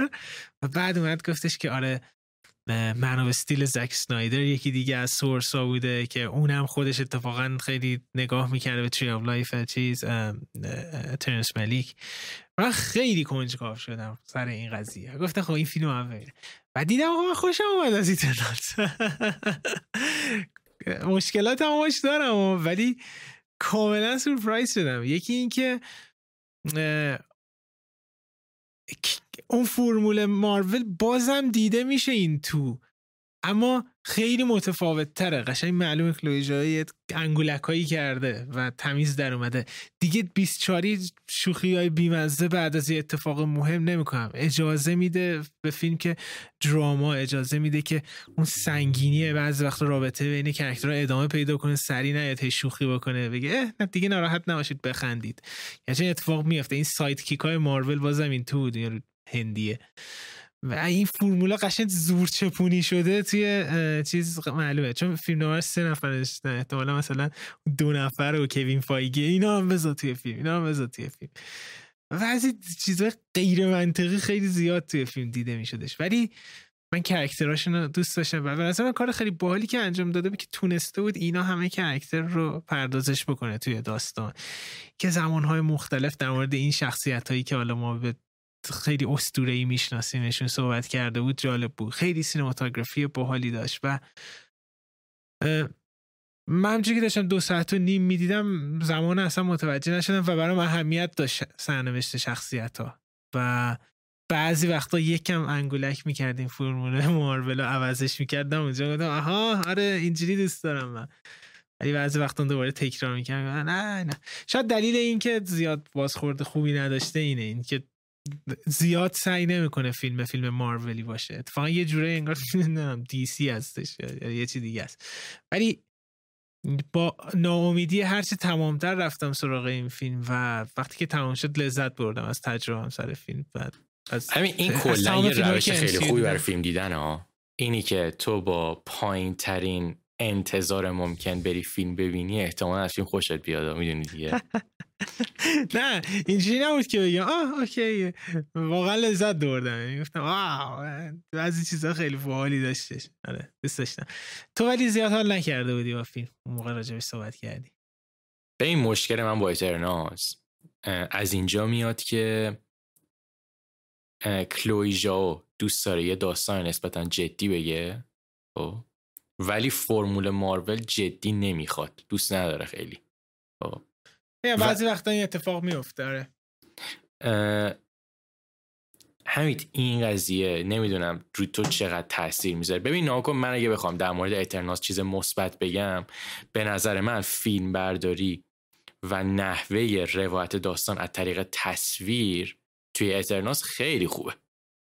و بعد اومد گفتش که آره من و steel زک سنایدر یکی دیگه از source ها بوده که اونم خودش اتفاقا خیلی نگاه می‌کرده به Tree of Life چیز ترنس مالیک. من خیلی کنجکاو شدم سر این قضیه. گفتم خب این فیلم هم ببینه و دیدم آقا خوشم اومد از Eternals مشکلات هم باش دارم ولی کاملا سورپرایز شدم. یکی این که اون فرمول مارول بازم دیده میشه این تو. اما خیلی متفاوت تره قشنگ معلومه کلوی انگولک هایی کرده و تمیز در اومده. دیگه 24 شوخی های بیمزه بعد از یه اتفاق مهم نمی‌کنم. اجازه میده به فیلم که دراما اجازه میده که اون سنگینی بعضی وقت رابطه بین character ها ادامه پیدا کنه سریع نیاد شوخی بکنه. بگه اه دیگه ناراحت نباشید بخندید. یعنی اتفاق میفته این sidekick های مارول بازم این تو هندیه. و این فرمولا قشنگ زور چپونی شده توی چیز معلومه. چون فیلم نوار سه نفر نشستن احتمالا مثلا دو نفر و کوین فایگی اینا هم بذار توی فیلم اینا هم بذار توی فیلم. از چیزهای غیر منطقی خیلی زیاد توی فیلم دیده می شدش ولی من کرکتراشون رو دوست داشتم. و من کار خیلی باحالی که انجام داده بود که تونسته بود اینا همه کرکتر رو پردازش بکنه توی داستان. که زمانهای مختلف در مورد این شخصیت هایی که حالا ما به خیلی اسطوره ای میشناسیمشون صحبت کرده بود جالب بود. خیلی سینماتوگرافی باحالی داشت و من که داشتم دو ساعت و نیم می‌دیدم زمان اصلا متوجه نشدم و برام اهمیت داشت سرنوشت شخصیت ها و بعضی وقتا یکم انگولک می‌کردیم فرمول مارول عوضش می‌کردم اونجا گفتم آها آره اینجوری دوست دارم من. ولی بعضی وقتا دوباره تکرار می‌کردم. نه نه. شاید دلیل این که زیاد بازخورد خوبی نداشته اینه این که زیاد سعی نمی‌کنه فیلم فیلم مارولی باشه. اتفاقا یه جوره انگار فیلم دی سی هستش یا یه چی دیگه است. ولی با ناامیدی هرچه تمامتر رفتم سراغ این فیلم و وقتی که تمام شد لذت بردم از تجربه سر فیلم. و همین این کلا یه روش خیلی خوبی برای فیلم دیدن ها اینی که تو با پایین ترین انتظار ممکن بری فیلم ببینی احتمال از فیلم خوشت بیاد می‌دونی دیگه. نه اینجوری نبود که بگم. آه اوکی. واقعا لذت بردم. یعنی گفتم واو بعضی چیزا خیلی فعالی داشتش. آره دوست داشتم. تو ولی زیاد حال نکرده بودی با فیلم اون موقع راجبش صحبت کردی. به این مشکل من با اترناس از اینجا میاد که کلوی جاو دوست داره یه داستان نسبتا جدی بگه خب؟ ولی فرمول مارول جدی نمی‌خواد. دوست نداره خیلی. خب؟ بعضی و... وقتا این اتفاق میفته آره. همین این قضیه نمی‌دونم روی تو چقدر تاثیر می‌ذاره ببین ناکن من اگه بخوام در مورد اترناس چیز مثبت بگم به نظر من فیلم برداری و نحوه روایت داستان از طریق تصویر توی اترناس خیلی خوبه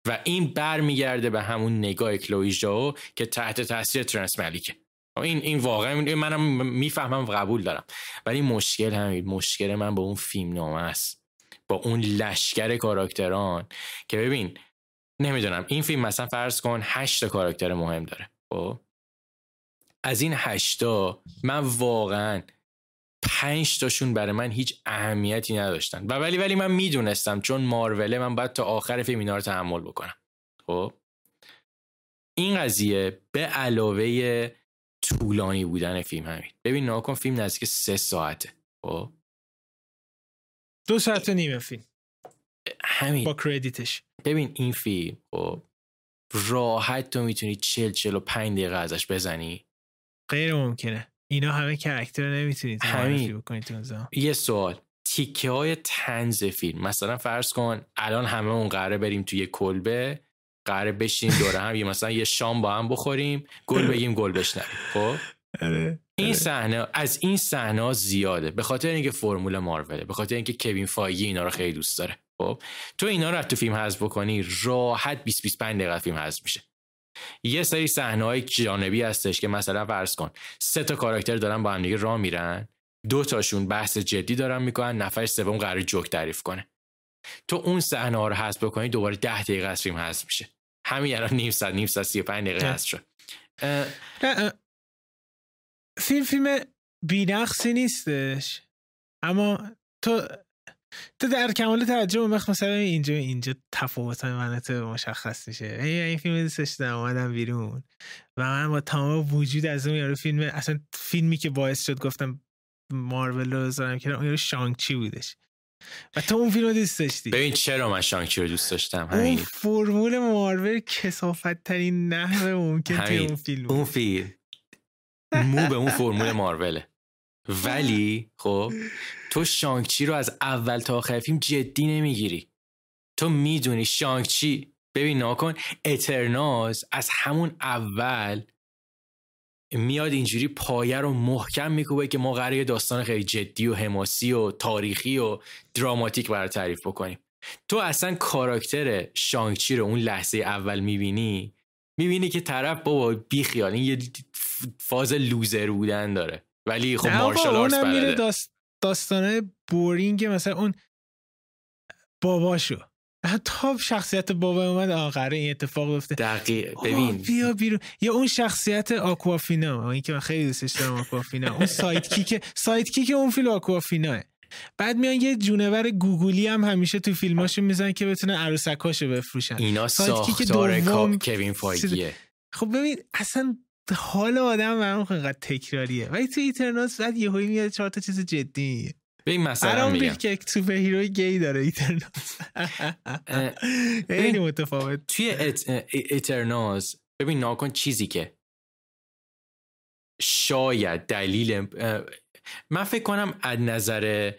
و این برمیگرده به همون نگاه کلوی جاو که تحت تاثیر ترنس ملیکه این این واقعا منم می‌فهمم و قبول دارم. ولی مشکل همین مشکل من با اون فیلم نامه است. با اون لشکر کاراکتران. که ببین نمی‌دونم. این فیلم مثلا فرض کن هشت کاراکتر مهم داره. خب؟ از این هشتا من واقعا پنج تاشون برای من هیچ اهمیتی نداشتن. و ولی ولی من می‌دونستم چون ماروله من باید تا آخر فیلم اینا رو تحمل بکنم. خب؟ این قضیه به علاوه طولانی بودن فیلم همین. ببین ناکن فیلم نزدیک سه ساعته. خب؟ دو ساعت و نیمه فیلم. همین. با کردیتش. ببین این فیلم خب؟ راحت تو می‌تونی چل چل و پنج دقیقه ازش بزنی. غیر ممکنه. اینا همه کرکتر نمی‌تونید همین. یه سوال. تیکه های تنز فیلم. مثلا فرض کن الان همه اون قراره بریم توی کلبه. قراره بشین دوره هم یه مثلا یه شام با هم بخوریم گل بگیم گل بشنویم. خب؟ آره، این آره. صحنه از این صحنه زیاده به خاطر اینکه فرمول ماروله به خاطر اینکه کوین فایگی اینا رو خیلی دوست داره. خب؟ تو اینا رو تو فیلم حذف بکنی راحت 20 25 دقیقه فیلم حذف میشه. یه سری صحنه های جانبی هستش که مثلا فرض کن سه تا کاراکتر دارن با هم دیگه راه میرن دو تاشون بحث جدی دارن می‌کنن نفر سوم قرار جوک تعریف کنه. تو اون صحنه ها رو حذف بکنی دوباره ده دقیقه از فیلم حذف میشه. همین الان نیم ساعت نیم ساعت 35 دقیقه حذف شد. فیلم فیلم بینقصی نیستش. اما تو تو در کمال توجه اون مثلا اینجا اینجا تفاوت منت مشخص میشه. این فیلم دوستش دارم اومدم بیرون. و من با تمام وجود از اون یارو فیلم اصلا فیلمی که باعث شد گفتم مارول رو بذارم که اون یارو شانگچی بودش. و تو اون فیلم دوست داشتی؟ ببین چرا من شانگچی رو دوست داشتم؟ همین. اون فرمول مارول کسافت ترین نحوه ممکن توی اون فیلم اون فیلم. مو به اون فرمول ماروله. ولی خب تو شانگچی رو از اول تا آخر فیلم جدی نمی‌گیری. تو می‌دونی شانگچی ببین ناکن اترناز از همون اول میاد اینجوری پایه رو محکم میکوبه که ما قراره داستان خیلی جدی و حماسی و تاریخی و دراماتیک برای تعریف بکنیم. تو اصلا کاراکتر شانگچی رو اون لحظه اول می‌بینی؟ می‌بینی که طرف بابا بیخیال این یه فاز loser بودن داره. ولی خب martial arts بلده. داست داستانه boring مثلا اون باباشو. تا شخصیت بابا اومد. آخره این اتفاق گفته دقیق. ببین. بیا بیرون. یا اون شخصیت آکوافینا. این که من خیلی دوستش دارم آکوافینا. اون sidekick sidekick اون فیلم آکوافینا بعد میان یه جونور گوگلی هم همیشه تو فیلماشون می‌زنن که بتونه عروسکاشو بفروشن. اینا ساختار دوم- کوین فایگیه خب ببین اصلا حال آدم برام اینقدر تکراریه. ولی تو Eternals بعد یهویی میاد چهار تا چیز جدی میگه ببین مثلا میگم. که superhero ی gay داره Eternals خیلی متفاوت. توی. Eternals ببین ناکن چیزی که شاید دلیل من فکر کنم از نظر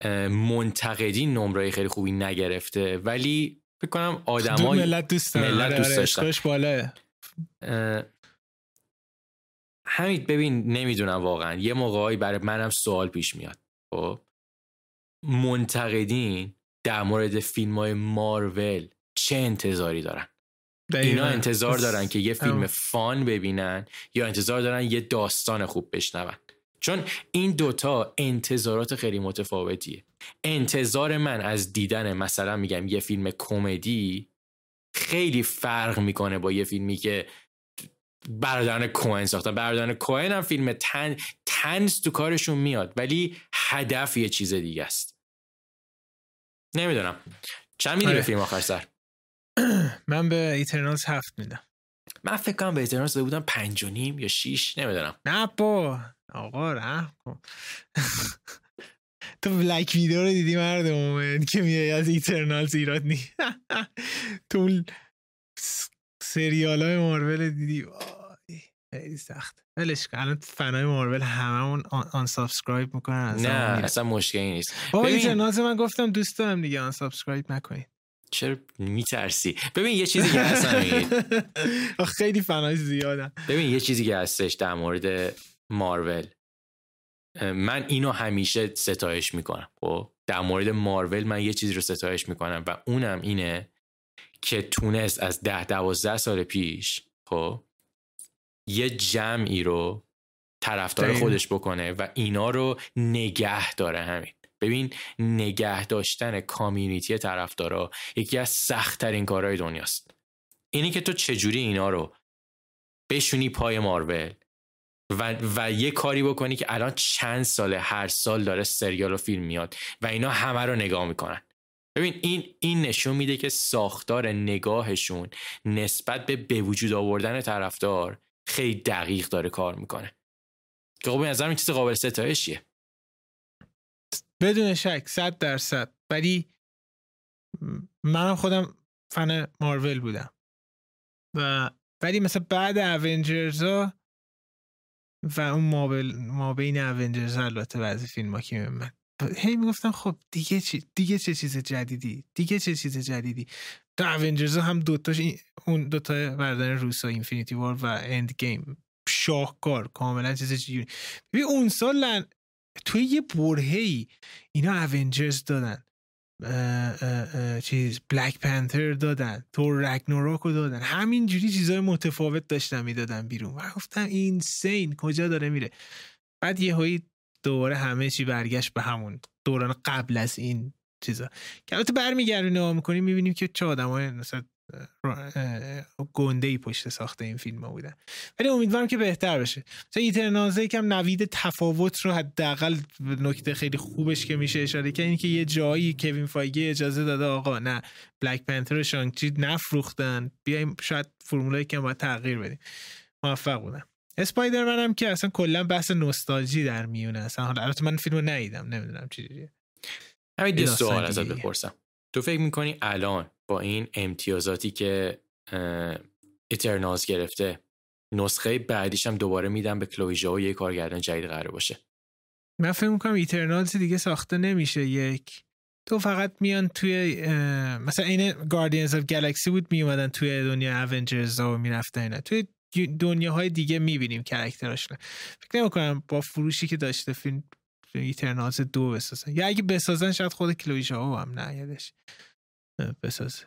اه، منتقدین نمره خیلی خوبی نگرفته ولی فکر کنم آدمای ملت دوست دارن. ملت آره، دوست آره، داشتن. همین ببین نمی‌دونم واقعا. یه موقعی برای منم سوال پیش میاد. خب؟ منتقدین در مورد فیلم های مارول چه انتظاری دارن؟ دقیقاً. اینا انتظار دارن که یه فیلم همون. فان ببینن یا انتظار دارن یه داستان خوب بشنون. چون این دوتا انتظارات خیلی متفاوتیه. انتظار من از دیدن مثلا میگم یه فیلم کمدی خیلی فرق می‌کنه با یه فیلمی که برادران کوهن ساختن. برادران کوهن هم فیلم طن طنز تو کارشون میاد ولی هدف یه چیز دیگه است. نمی‌دونم. چند میدی به آره. فیلم آخر سر؟ من به Eternals هفت میدم. من فکر کنم به احترام داده بودم پنج و نیم یا شیش نمی‌دونم. نه با. آقا رحم کن. تو Black Widow رو دیدی مرد مومن که میای از Eternals ایراد نی تو سریال های مارول دیدی. خیلی سخت. ولش کن. الان فنای مارول هممون unsubscribe می‌کنن از نه. اصلا مشکلی نیست. بابا ببین- Eternals من گفتم دوست دارم دیگه unsubscribe نکنید چرا میترسی؟ ببین یه چیزی که هست خیلی فنای زیادن. ببین یه چیزی که هستش در مورد مارول. من اینو همیشه ستایش می‌کنم خب؟ در مورد مارول من یه چیزی رو ستایش می‌کنم و اونم اینه که تونست از ده دوازده سال پیش خب؟ یه جمعی رو طرفدار. خودش بکنه و اینا رو نگه داره همین. ببین نگه داشتن کامیونیتی طرفدارا یکی از سختترین کارهای دنیاست. اینی که تو چجوری اینا رو بشونی پای مارول و, و یه کاری بکنی که الان چند ساله هر سال داره سریال و فیلم میاد و اینا همه رو نگاه می‌کنن. ببین این این نشون میده که ساختار نگاهشون نسبت به به وجود آوردن طرفدار خیلی دقیق داره کار می‌کنه. که خب به نظرم چیز قابل ستایشیه بدون شک صد درصد. ولی منم خودم فن مارول بودم. و ولی مثلا بعد اونجرز و اون مابل ما بین اونجرز البته بعضی فیلم ها که من. هی می‌گفتم خب دیگه چی دیگه چه چیز جدیدی؟ دیگه چه چیز جدیدی؟ تو Avengers هم دوتاش اون دوتا برادران روسو Infinity War و Endgame شاهکار کاملا چیز چیزی ببین اون سال لن- توی یه برهه ای اینا Avengers دادن. اه، اه، اه، چیز Black Panther دادن. Thor Ragnarok رو دادن. همینجوری چیزای متفاوت داشتن می‌دادن بیرون. و گفتم این scene کجا داره میره. بعد یه دوباره همه چی برگشت به همون دوران قبل از این چیزا. که البته برمیگردیم نگاه می‌کنیم می‌بینیم که چه آدم های مثلا گنده ای پشت ساخته این فیلم ها بودن. ولی امیدوارم که بهتر بشه. مثلا ایترنازه یکم نوید تفاوت رو حداقل نکته خیلی خوبش که میشه اشاره کرد اینه که یه جایی کوین فایگی اجازه داده آقا نه بلک پنتر و شانگچی نفروختن. بیایم شاید فرمولایی که باید تغییر بدیم. موفق بودن Spider-Man هم که اصلا کلا بحث نوستالژی در میونه. اصلا حالا البته من فیلمو ندیدم نمی‌دونم چجوریه همین یه یه داستان سوال ازت. بپرسم. تو فکر می‌کنی الان با این امتیازاتی که Eternals گرفته نسخه بعدیش هم دوباره میدن به کلویی ژائو یه کارگردان جدید قرار باشه؟ من فکر می‌کنم Eternals دیگه ساخته نمیشه یک. تو فقط میان توی مثلا این Guardians of Galaxy بود میومدن توی دنیا Avengers و می‌رفتن اینا. توی دنیاهای دیگه می‌بینیم character اشون فکر نمی‌کنم با فروشی که داشته فیلم Eternals دو بسازن. یا اگه بسازن شاید خود کلویژا هم نه یادش بسازه.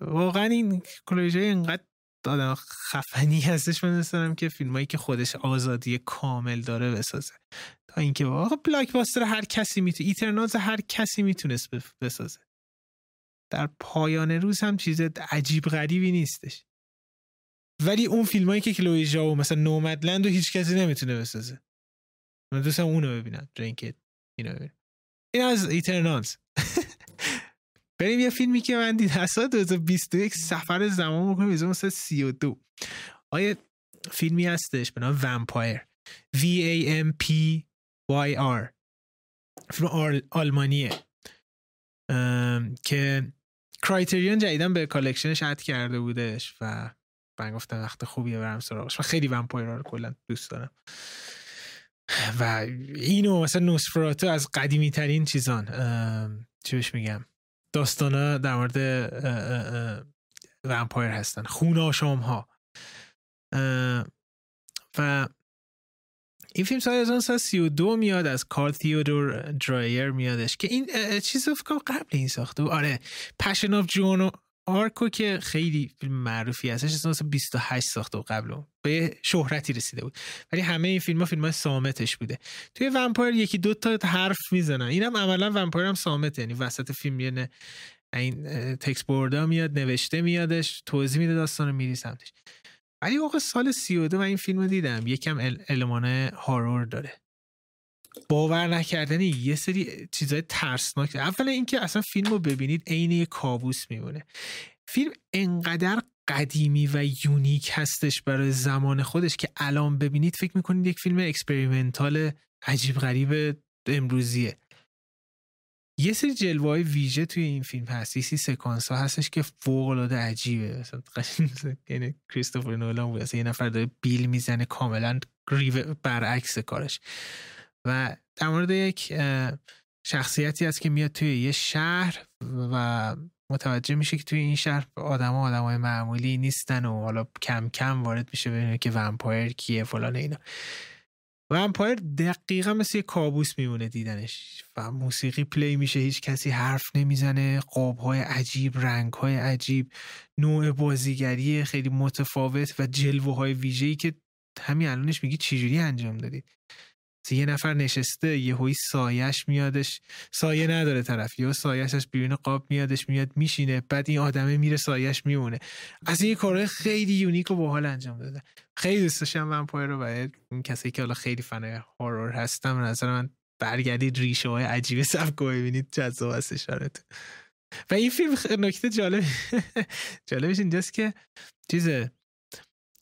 واقعا این کلویژا اینقدر آدم خفنی هستش من دارم که فیلمایی که خودش آزادی کامل داره بسازه. تا اینکه واقعا blockbuster هر کسی می‌تونه Eternals هر کسی می‌تونست بسازه. در پایان روز هم چیز عجیب غریبی نیستش. ولی اون فیلمایی که کلویی ژائو مثلا Nomadland رو هیچ کسی نمی‌تونه بسازه. من دوستم اونو ببینم اینکه اینو ببینم این از Eternals بریم یه فیلمی که من دیدم سال 2021 سفر زمان می‌کنیم 1932 آیا فیلمی هستش به نام Vampyr V A M P Y R. فیلم آلمانیه. که Criterion جدیدا به collection ش add کرده بودش و من گفتم وقت خوبیه برم سراغش. و خیلی vampire رو کلا دوست دارم. و اینو مثلا Nosferatu از قدیمی ترین چیزان چی بهش میگم؟ داستانا در مورد vampire هستن خون آشام ها و این فیلم سال 1932 میاد از کارل تیودور درایر میادش که این چیز فکر قبل این ساخته آره Passion of Joan of Arc و که خیلی فیلم معروفی هستش 1928 ساخته و قبل به شهرتی رسیده بود. ولی همه این فیلم ها فیلم های صامتش بوده. توی Vampyr یکی دو تا حرف می‌زنن. اینم عملا Vampyr هم صامته یعنی وسط فیلم یه این text board ا میاد نوشته میادش توضیح میده داستان میری سمتش. ولی واقع سال 32 من این فیلم رو دیدم. یکم المان horror داره. باور نکردنی یه سری چیزای ترسناک. اولا اینکه اصلا فیلم رو ببینید عین یه کابوس میمونه. فیلم انقدر قدیمی و unique هستش برای زمان خودش که الان ببینید فکر می‌کنید یک فیلم experimental عجیب غریب امروزیه. یه سری جلوه های ویژه توی این فیلم هست. یه سکانس ها هستش که فوق العاده عجیبه. مثلا یعنی کریستوفر نولان بود. یه نفر داره بیل می‌زنه کاملا برعکس کارش. و در مورد یک شخصیتی هست که میاد توی یه شهر و متوجه میشه که توی این شهر آدم ها آدم های معمولی نیستن و حالا کم کم وارد میشه ببینه که vampire کیه فلان اینا. Vampyr دقیقا مثل یه کابوس میمونه دیدنش و موسیقی play میشه هیچ کسی حرف نمی‌زنه قاب های عجیب رنگ های عجیب نوع بازیگری خیلی متفاوت و جلوه های ویژه‌ای که همین الانش میگی چجوری انجام دادید یه نفر نشسته یه هوی سایش میادش. سایه نداره طرف یا سایش از بیرون قاب میادش میاد میشینه بعد این آدمه میره سایش میمونه. از این کارهای خیلی unique و باحال انجام داده. خیلی دوست داشتم Vampyr رو باید این کسی که حالا خیلی fan horror هستم نظر من برگردید ریشه های عجیب سبک رو ببینید جذاب هستش و این فیلم نکته جالب جالبش اینجاست که چیزه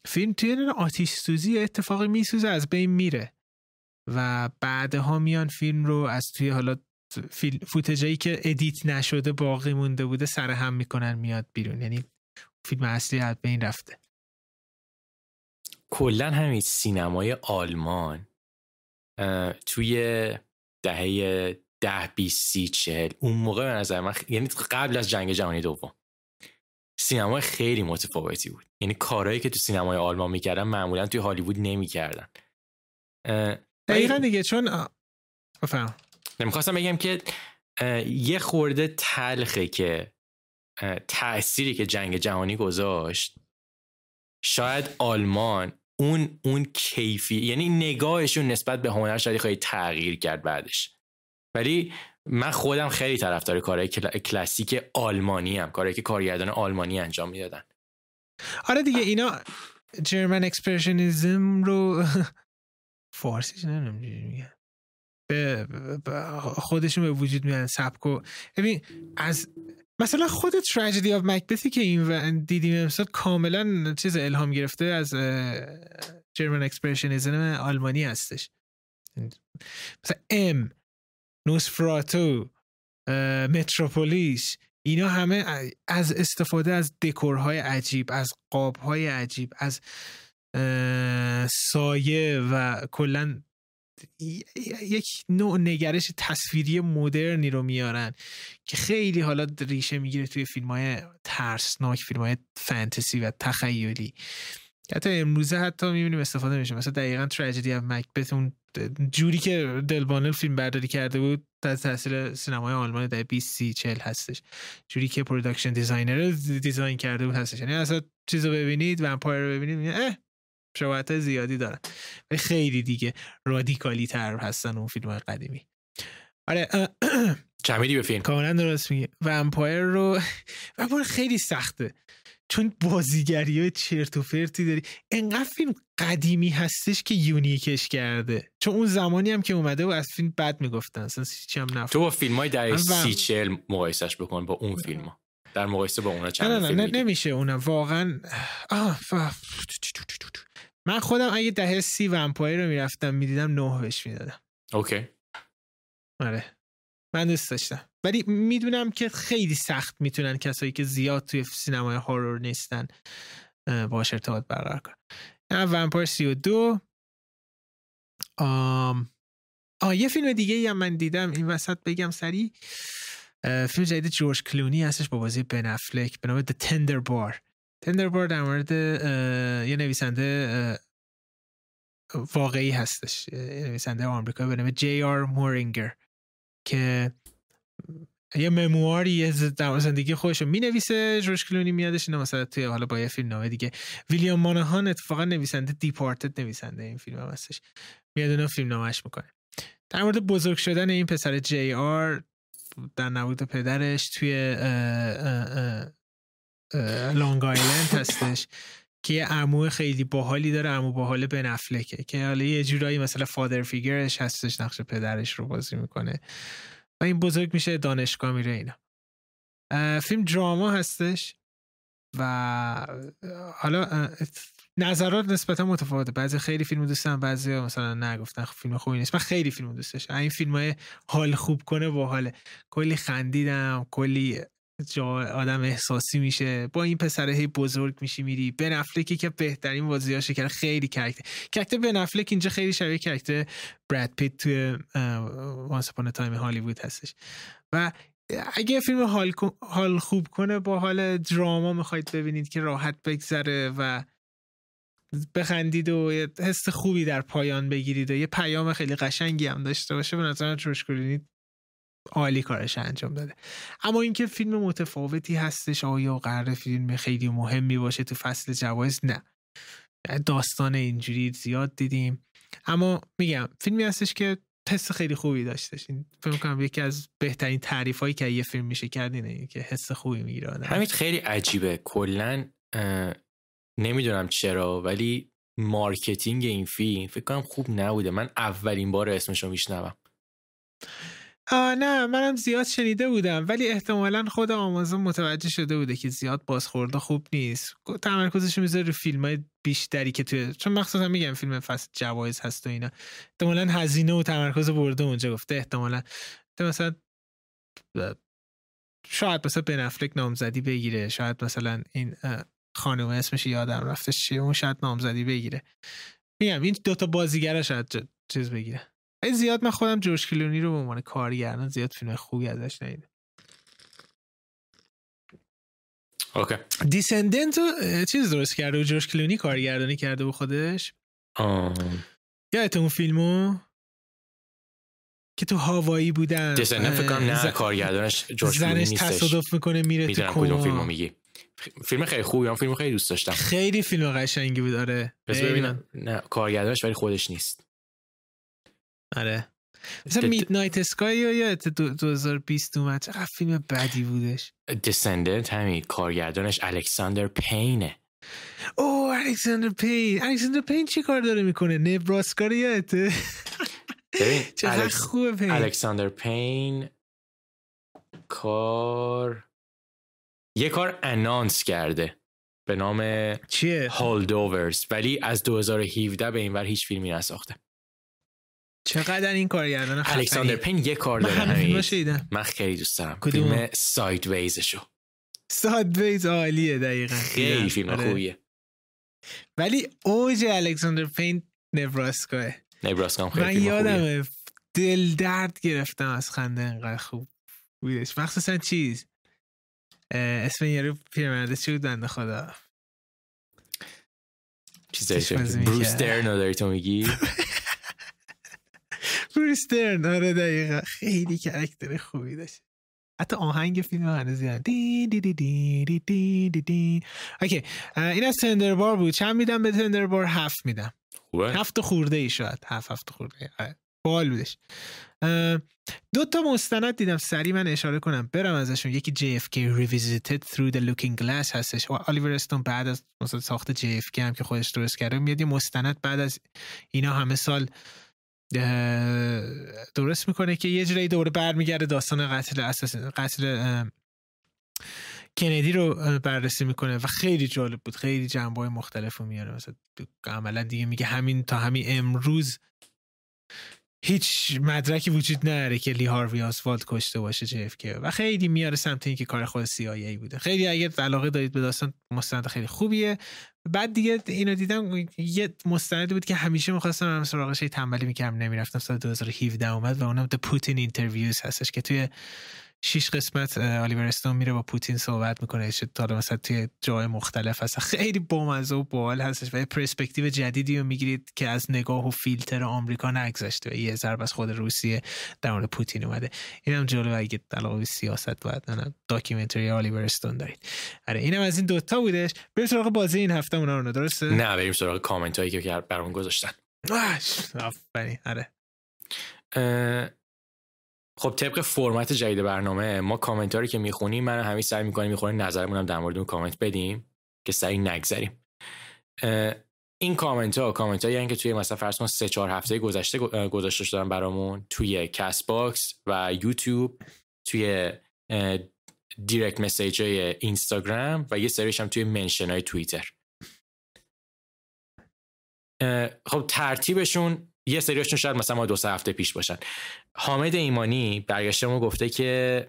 فیلم توی آتیش سوزی اتفاقی میسوزه از بین میره. و بعدها میان فیلم رو از توی حالا فوتجایی که ادیت نشده باقی مونده بوده سر هم می‌کنن میاد بیرون. یعنی فیلم اصلی از بین رفته. کلا همین سینمای آلمان توی دهه ده بیست سی چهل. اون موقع به نظر من یعنی قبل از جنگ جهانی دوم. سینمای خیلی متفاوتی بود. یعنی کارهایی که تو سینمای آلمان می‌کردن معمولا توی هالیوود نمی‌کردن. دقیقا دیگه چون بفهم نمی‌خواستم بگم که یه خورده تلخه که تأثیری که جنگ جهانی گذاشت. شاید آلمان اون اون کیفی یعنی نگاهشون نسبت به هنر شاید خیلی تغییر کرد بعدش. ولی من خودم خیلی طرفدار کارهای کلاسیک آلمانی هم کارهایی که کارگردان آلمانی انجام می‌دادن. آره دیگه اینا German Expressionism رو فارسیش نمی‌دونم به خودشون به وجود میاد سبکو ببین از مثلا خود Tragedy of Macbeth ی که این دیدیم امسال کاملا چیز الهام گرفته از German Expressionism آلمانی هستش. مثلا ام نوسفراتو متروپولیس اینا همه از استفاده از دکورهای عجیب از قابهای عجیب از سایه و کلا یک نوع نگرش تصویری مدرنی رو میارن که خیلی حالا ریشه می‌گیره توی فیلم های ترسناک فیلم های فانتزی و تخیلی. حتی امروزه حتی می‌بینیم استفاده میشه. مثلا دقیقا Tragedy of Macbeth اون جوری که دلبونل فیلم برداری کرده بود در تاثیر سینمای آلمان در 20 30 40 هستش. جوری که production designer design کرده بود هستش. یعنی اصلا چیزو ببینید Vampyr رو ببینید اه! شباهت زیادی دارن. ولی خیلی دیگه radical ی تر هستن اون فیلم های قدیمی. آره چند میدی به فیلم. کاملا درست میگه Vampyr رو ومپایر خیلی سخته. چون بازیگری های چرت و فرتی داری. انقدر فیلم قدیمی هستش که یونیکش کرده. چون اون زمانی هم که اومده و از فیلم بد می‌گفتن. اصلا چی هم نفت تو با فیلم های در سی چل مقایسش بکن با اون فیلم ها در مقایسه با اونا چند نه نه نه میگی؟ نمیشه اونم واقعا آه ف- من خودم اگه دهه سی ومپایر رو می‌رفتم می‌دیدم نه بهش می‌دادم. اوکی. آره. من دوست داشتم. ولی می‌دونم که خیلی سخت می‌تونن کسایی که زیاد توی سینمای هورور نیستن باش ارتباط برقرار کنن. نه ومپایر 32 آم آه یه فیلم دیگه ای هم من دیدم. این وسط بگم سری. فیلم جدید جورج کلونی هستش با بازی بن افلک به نام The Tender Bar. تندر بار در مورد یه نویسنده واقعی هستش. نویسنده آمریکایی به نام جی آر مورینگر که یه ممواری در زندگی خودش رو می‌نویسه جورج کلونی میادش اینا مثلا توی حالا با یه فیلم نامه دیگه. ویلیام مانهان اتفاقا نویسنده دیپارتد نویسنده این فیلم هم هستش. میاد اونو فیلم نامش می‌کنه. در مورد بزرگ شدن این پسر جی آر در نبود پدرش توی لانگ آیلند هستش که یه عمو خیلی باحالی داره عمو باحال بن افلکه که حالا یه جورایی مثلا فادر فیگرش هستش نقش پدرش رو بازی می‌کنه. و این بزرگ میشه دانشگاه میره اینا. فیلم دراما هستش و حالا نظرات نسبتا متفاوته. بعضی خیلی فیلم دوست دارن بعضی مثلا نگفتن فیلم خوبی نیست. من خیلی فیلم دوست داشتم. این فیلم های حال خوب کنه باحاله. کلی خندیدم کلی جا آدم احساسی میشه. با این پسره هی بزرگ میشی میری. بن افلکی که بهترین بازیاشو کرد. خیلی character character بن افلک اینجا خیلی شبیه character براد پیت توی Once Upon Time Hollywood هستش. و اگه فیلم حال, حال خوب کنه با حال drama می‌خواید ببینید که راحت بگذره و بخندید و یه حس خوبی در پایان بگیرید و یه پیام خیلی قشنگی هم داشته باشه. به نظر جوش عالی کارش انجام داده. اما اینکه فیلم متفاوتی هستش آیا قرار فیلم خیلی مهمی باشه تو فصل جوایز؟ نه. داستان اینجوری زیاد دیدیم. اما میگم فیلمی هستش که حس خیلی خوبی داشتش. این فکر کنم یکی از بهترین تعریف هایی که یه فیلم میشه کرد اینه که حس خوبی می‌گیره. همین خیلی عجیبه. کلا نمی‌دونم چرا ولی marketing این فیلم فکر کنم خوب نبوده. من اولین بار اسمشو میشنوم. آه نه منم زیاد شنیده بودم ولی احتمالا خود آمازون متوجه شده بوده که زیاد بازخورده خوب نیست. تمرکزش می‌ذاره رو فیلم های بیشتری که توی چون مخصوصا میگم فیلم فصل جوایز هست و اینا. احتمالا هزینه و تمرکز برده اونجا گفته احتمالا. مثلا شاید مثلا بن افلک نامزدی بگیره شاید مثلا این خانم اسمش یادم رفتش چیه اون شاید نامزدی بگیره. میگم این دوتا بازیگره شاید چیز بگیره. ولی زیاد من خودم جورج کلونی رو به عنوان کارگردان زیاد فیلم خوبی ازش ندیدم. اوکی. دیسندنت چیز درست کرده و جورج کلونی کارگردانی کرده و خودش؟ آم، یادت اون فیلمو؟ که تو هاوایی بودن. دیسندنت فکر کنم نه ز- کارگردانش جورج کلونی زنش نیستش. تصادف می‌کنه میره تو می‌دونم کدوم کما فیلمو میگی. فیلم خیلی خوبی هم فیلم خیلی دوست داشتم. خیلی فیلم قشنگی بود آره. بس ببینم. نه کارگردانش ولی خودش نیست. آره. مثلا میدنایت اسکای رو یادت دو- 2020 اومد چقدر فیلم بدی بودش. دیسندنت همین کارگردانش الکساندر پینه او الکساندر پین الکساندر پین چی کار داره می‌کنه؟ نبراسکا رو یادته؟ چقدر الکس- خوبه پین الکساندر پین کار یه کار انانس کرده به نام چیه؟ هولدوورز ولی از 2017 به این ور هیچ فیلمی نساخته. چقدر این کارگردان. الکساندر پین یه کار داره همین. من خیلی دوست دارم؟ فیلم ساید ویزشو سادویز عالیه دقیقا. خیلی. فیلم آره. خوبیه. ولی اوج الکساندر پین نبراسکاه نبراسکا هم خیلی من یادمه دل درد گرفتم از خنده انقدر خوب بودش. مخصوصا چیز. اسم یارو پیرمرده چی بود بنده خدا؟ می‌کرد. بروس درنو داری تو میگی؟ بروسترن آره دقیقا. خیلی کرکتر خوبی داشت. حتی آهنگ فیلم هنوز یادم. دی دی دی دی دی دی دی دی. اوکی این از تندربار بود. چند میدم به تندربار؟ هفت میدم. خوبه. هفت خورده ای شاید. هفت هفت خورده ای. آره. بال بودش. دو تا مستند دیدم. سری من اشاره کنم. برم ازشون. یکی JFK Revisited Through the Looking Glass هستش. و آلیور استون بعد از مثلا ساخت JFK هم که خودش درست کرده میاد یه مستند بعد از اینا همه سال درست می‌کنه که یه جوری دوره برمیگرده داستان قتل اساس قتل کندی رو بررسی می‌کنه و خیلی جالب بود. خیلی جنبه های مختلف رو میاره. مثلا عملا دیگه میگه همین تا همین امروز هیچ مدرکی وجود نداره که لی هاروی اسوالد کشته باشه JFK که و خیلی میاره سمت اینکه کار خود CIA بوده. خیلی اگر علاقه دارید به داستان مستند خیلی خوبیه. بعد دیگه اینو دیدم یه مستند بود که همیشه می‌خواستم من سراغش تنبلی می‌کردم نمی‌رفتم. سال 2017 اومد و اونم The Putin Interviews هستش که توی شیش قسمت آلیور استون میره با پوتین صحبت می‌کنه. تا مثلا توی جای مختلف هست. خیلی بامزه و باحال هستش و یه پرسپکتیو جدیدی رو می‌گیرید که از نگاه و فیلتر آمریکا نگذشته. و یه ضرب از خود روسیه در مورد پوتین اومده. اینم جالب اگه علاقه به سیاست باید documentary آلیور استون دارید. آره اینم از این دوتا بودش. بریم سراغ بازی این هفته اونا رو درسته؟ نه بریم سراغ کامنت هایی که برامون گذاشتن. آفرین آره. خب طبق فرمت جدید برنامه ما کامنت که می‌خونیم من همین سعی می‌کنیم می‌خونیم نظرمون هم در مورد اون کامنت بدیم که سعی نگذریم. این کامنت ها کامنت هایی که توی مثلا فرض کن سه چهار هفته گذشته گذاشته شدن برامون توی کست باکس و یوتیوب توی direct message های اینستاگرام و یه سریش هم توی mention های توییتر خب ترتیبشون یه سریاشون شاید مثلا ما دو سه هفته پیش باشن. حامد ایمانی برگشته ما گفته که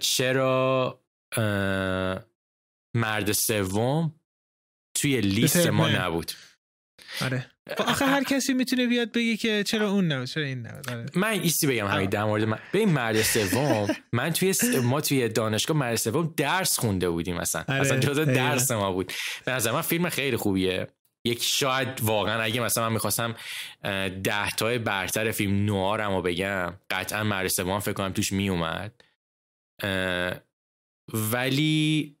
چرا مرد سوم توی لیست ما نبود. آره. خب آخه هر کسی می‌تونه بیاد بگه که چرا اون نبود چرا این نبود. آره. من ایستی بگم همین در مورد من. به مرد سوم من توی ما توی دانشگاه مرد سوم درس خونده بودیم مثلا آره. اصلا جزء درس ما بود. به نظر من فیلم خیلی خوبیه. یک شاید واقعا اگه مثلا من می‌خواستم ده تای برتر فیلم نوارم رو بگم قطعا مرد سوم فکر کنم توش میومد. ولی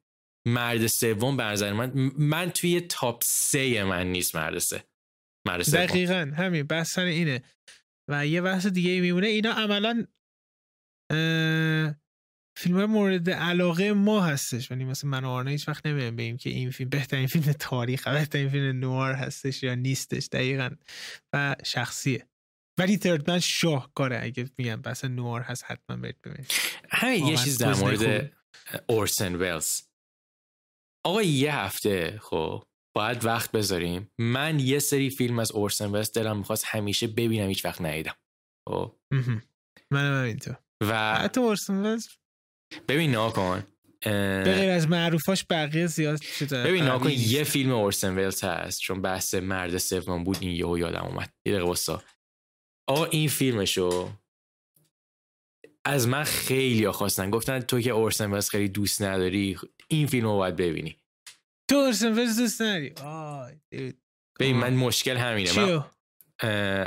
مرد سوم به من من توی تاپ سه من نیست مرد سه مرد دقیقا همین بحث اینه. و یه بحث دیگه میمونه اینا عملا فیلم مورد علاقه ما هستش ولی مثلا من و آرنا هیچ وقت نمیم بگیم که این فیلم بهترین فیلم تاریخ بهترین فیلم نوار هستش یا نیستش دقیقا. و شخصیه. ولی تردمن شاهکاره اگه میگم بس نوار هست حتما برید ببینید. همین یه چیز در مورد اورسن ویلز آقا یه هفته خب باید وقت بذاریم. من یه سری فیلم از اورسن ویلز دلم می‌خواست همیشه ببینم هیچ وقت ندیدم. خب؟ منم اینطور. و حتی اورسن ویلز ببین ناکن به غیر از معروفاش بقیه زیاد شده ببین ناکن یه فیلم اورسن ویلز هست چون بحث مرد سوم بود این یهو یادم اومد. یه دقیقه واسا آقا این فیلمشو از من خیلی خواستن. گفتن تو که اورسن ویلز خیلی دوست نداری این فیلم رو باید ببینی. تو اورسن ویلز دوست نداری؟ ببین من مشکل همینه. من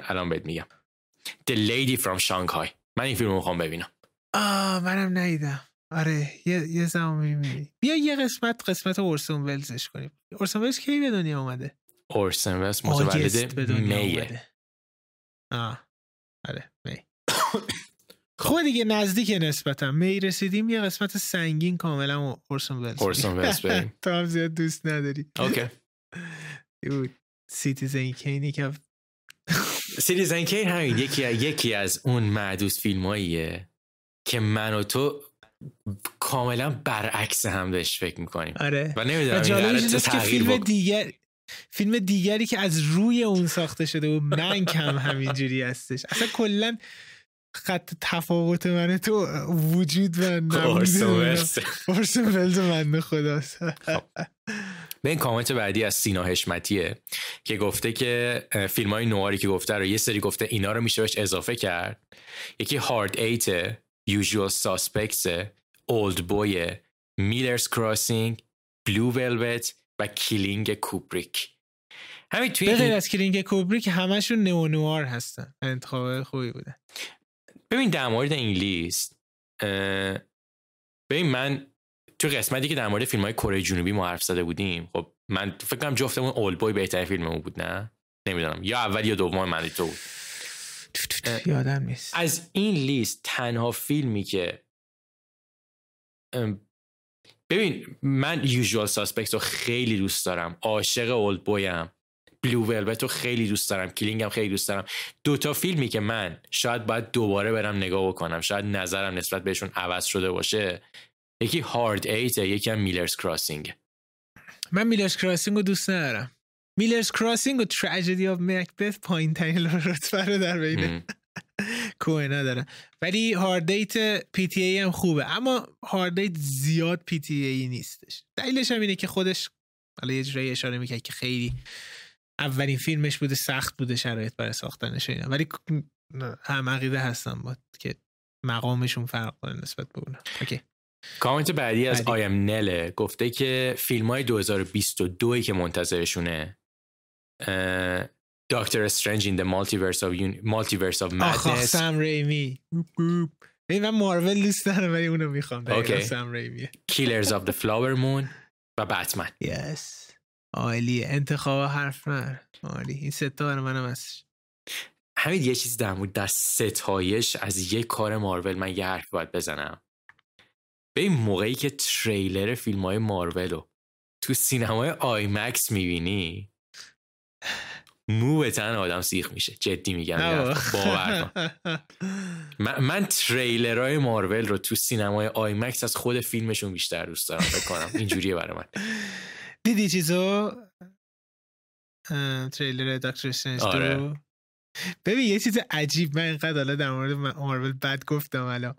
الان بهت میگم. The Lady from Shanghai. من این فیلم رو می‌خوام ببینم. آه منم ندیدم. آره یه یه زمان می‌بینی بیا یه قسمت قسمت اورسون ولزش کنیم. اورسون ولز کی به دنیا اومده؟ اورسون ولز متولد میه. آه آره می. خب دیگه نزدیک نسبتا. می رسیدیم یه قسمت سنگین کاملا اورسون ولز. اورسون ولز تو هم زیاد دوست نداری. اوکی. Citizen Kane ی که Citizen Kane همین یکی یکی از اون معدود فیلماییه که من و تو کاملا برعکس هم بهش فکر می‌کنیم. آره. و نمی‌دونم که فیلم دیگر فیلم دیگری که از روی اون ساخته شده و من کم همینجوری هستش. اصلا کلا خط تفاوت من تو وجود و نبوده. ولز من خداست. خب. به این کامنت بعدی از سینا حشمتیه که گفته که فیلم های نواری که گفته رو یه سری گفته اینا رو میشه بهش اضافه کرد. یکی هارد ایته Usual Suspects Oldboy Miller's Crossing Blue Velvet و Killing کوبریک همین توی غیر از Killing کوبریک همشون noir هستن. انتخاب خوبی بوده. ببین در مورد این لیست ببین من تو قسمتی که در مورد فیلم های کره جنوبی ما حرف زده بودیم خب من فکر کنم جفتمون Oldboy بهترین فیلممون بود نه؟ نمی‌دونم. یا اول یا دوم من تو بود. یادم نیست. از این لیست تنها فیلمی که ببین من Usual Suspect رو خیلی دوست دارم. عاشق Oldboy ام Blue Velvet رو خیلی دوست دارم. Killing هم خیلی دوست دارم. دوتا فیلمی که من شاید باید دوباره برم نگاه بکنم. شاید نظرم نسبت بهشون عوض شده باشه. یکی Hard Eight یکی هم Miller's Crossing من Miller's Crossing رو دوست ندارم. Miller's Crossing و Tragedy of Macbeth پایین ترین رتبه رو در بین کوئن‌ها داره ولی Hard Eight PTA هم خوبه. اما Hard Eight زیاد PTA نیستش. دلیلش هم اینه که خودش حالا یه جورایی اشاره می‌کرد که خیلی اولین فیلمش بوده سخت بوده شرایط برای ساختنش اینا. ولی هم عقیده هستم با که مقامشون فرق داره نسبت به اونا. okay. کامنت بعدی از آیم نله گفته که فیلم های 2022 که منتظرشونه دکتر استرنج این the multiverse of multiverse of madness سم ریمی. من مارول دوست دارم ولی اونو می‌خوام. اوکی. سم ریمی Killers of the Flower Moon و بتمن. یس. عالی. انتخاب حرف نه. عالی. این ستا برای منم هستش همین یه چیز در مورد در ستایش از یک کار مارول من یه حرف باید بزنم. به این موقعی که تریلر فیلم های مارول رو تو سینمای IMAX می‌بینی مو تن آدم سیخ میشه. جدی میگم باور کن, من تریلرهای مارول رو تو سینمای IMAX از خود فیلمشون بیشتر دوست دارم بکنم اینجوریه برای من. دیدی چیزو؟ تریلر دکتر استرنج آره. ببین یه چیز عجیب من اینقدر حالا در مورد مارول بد گفتم الان.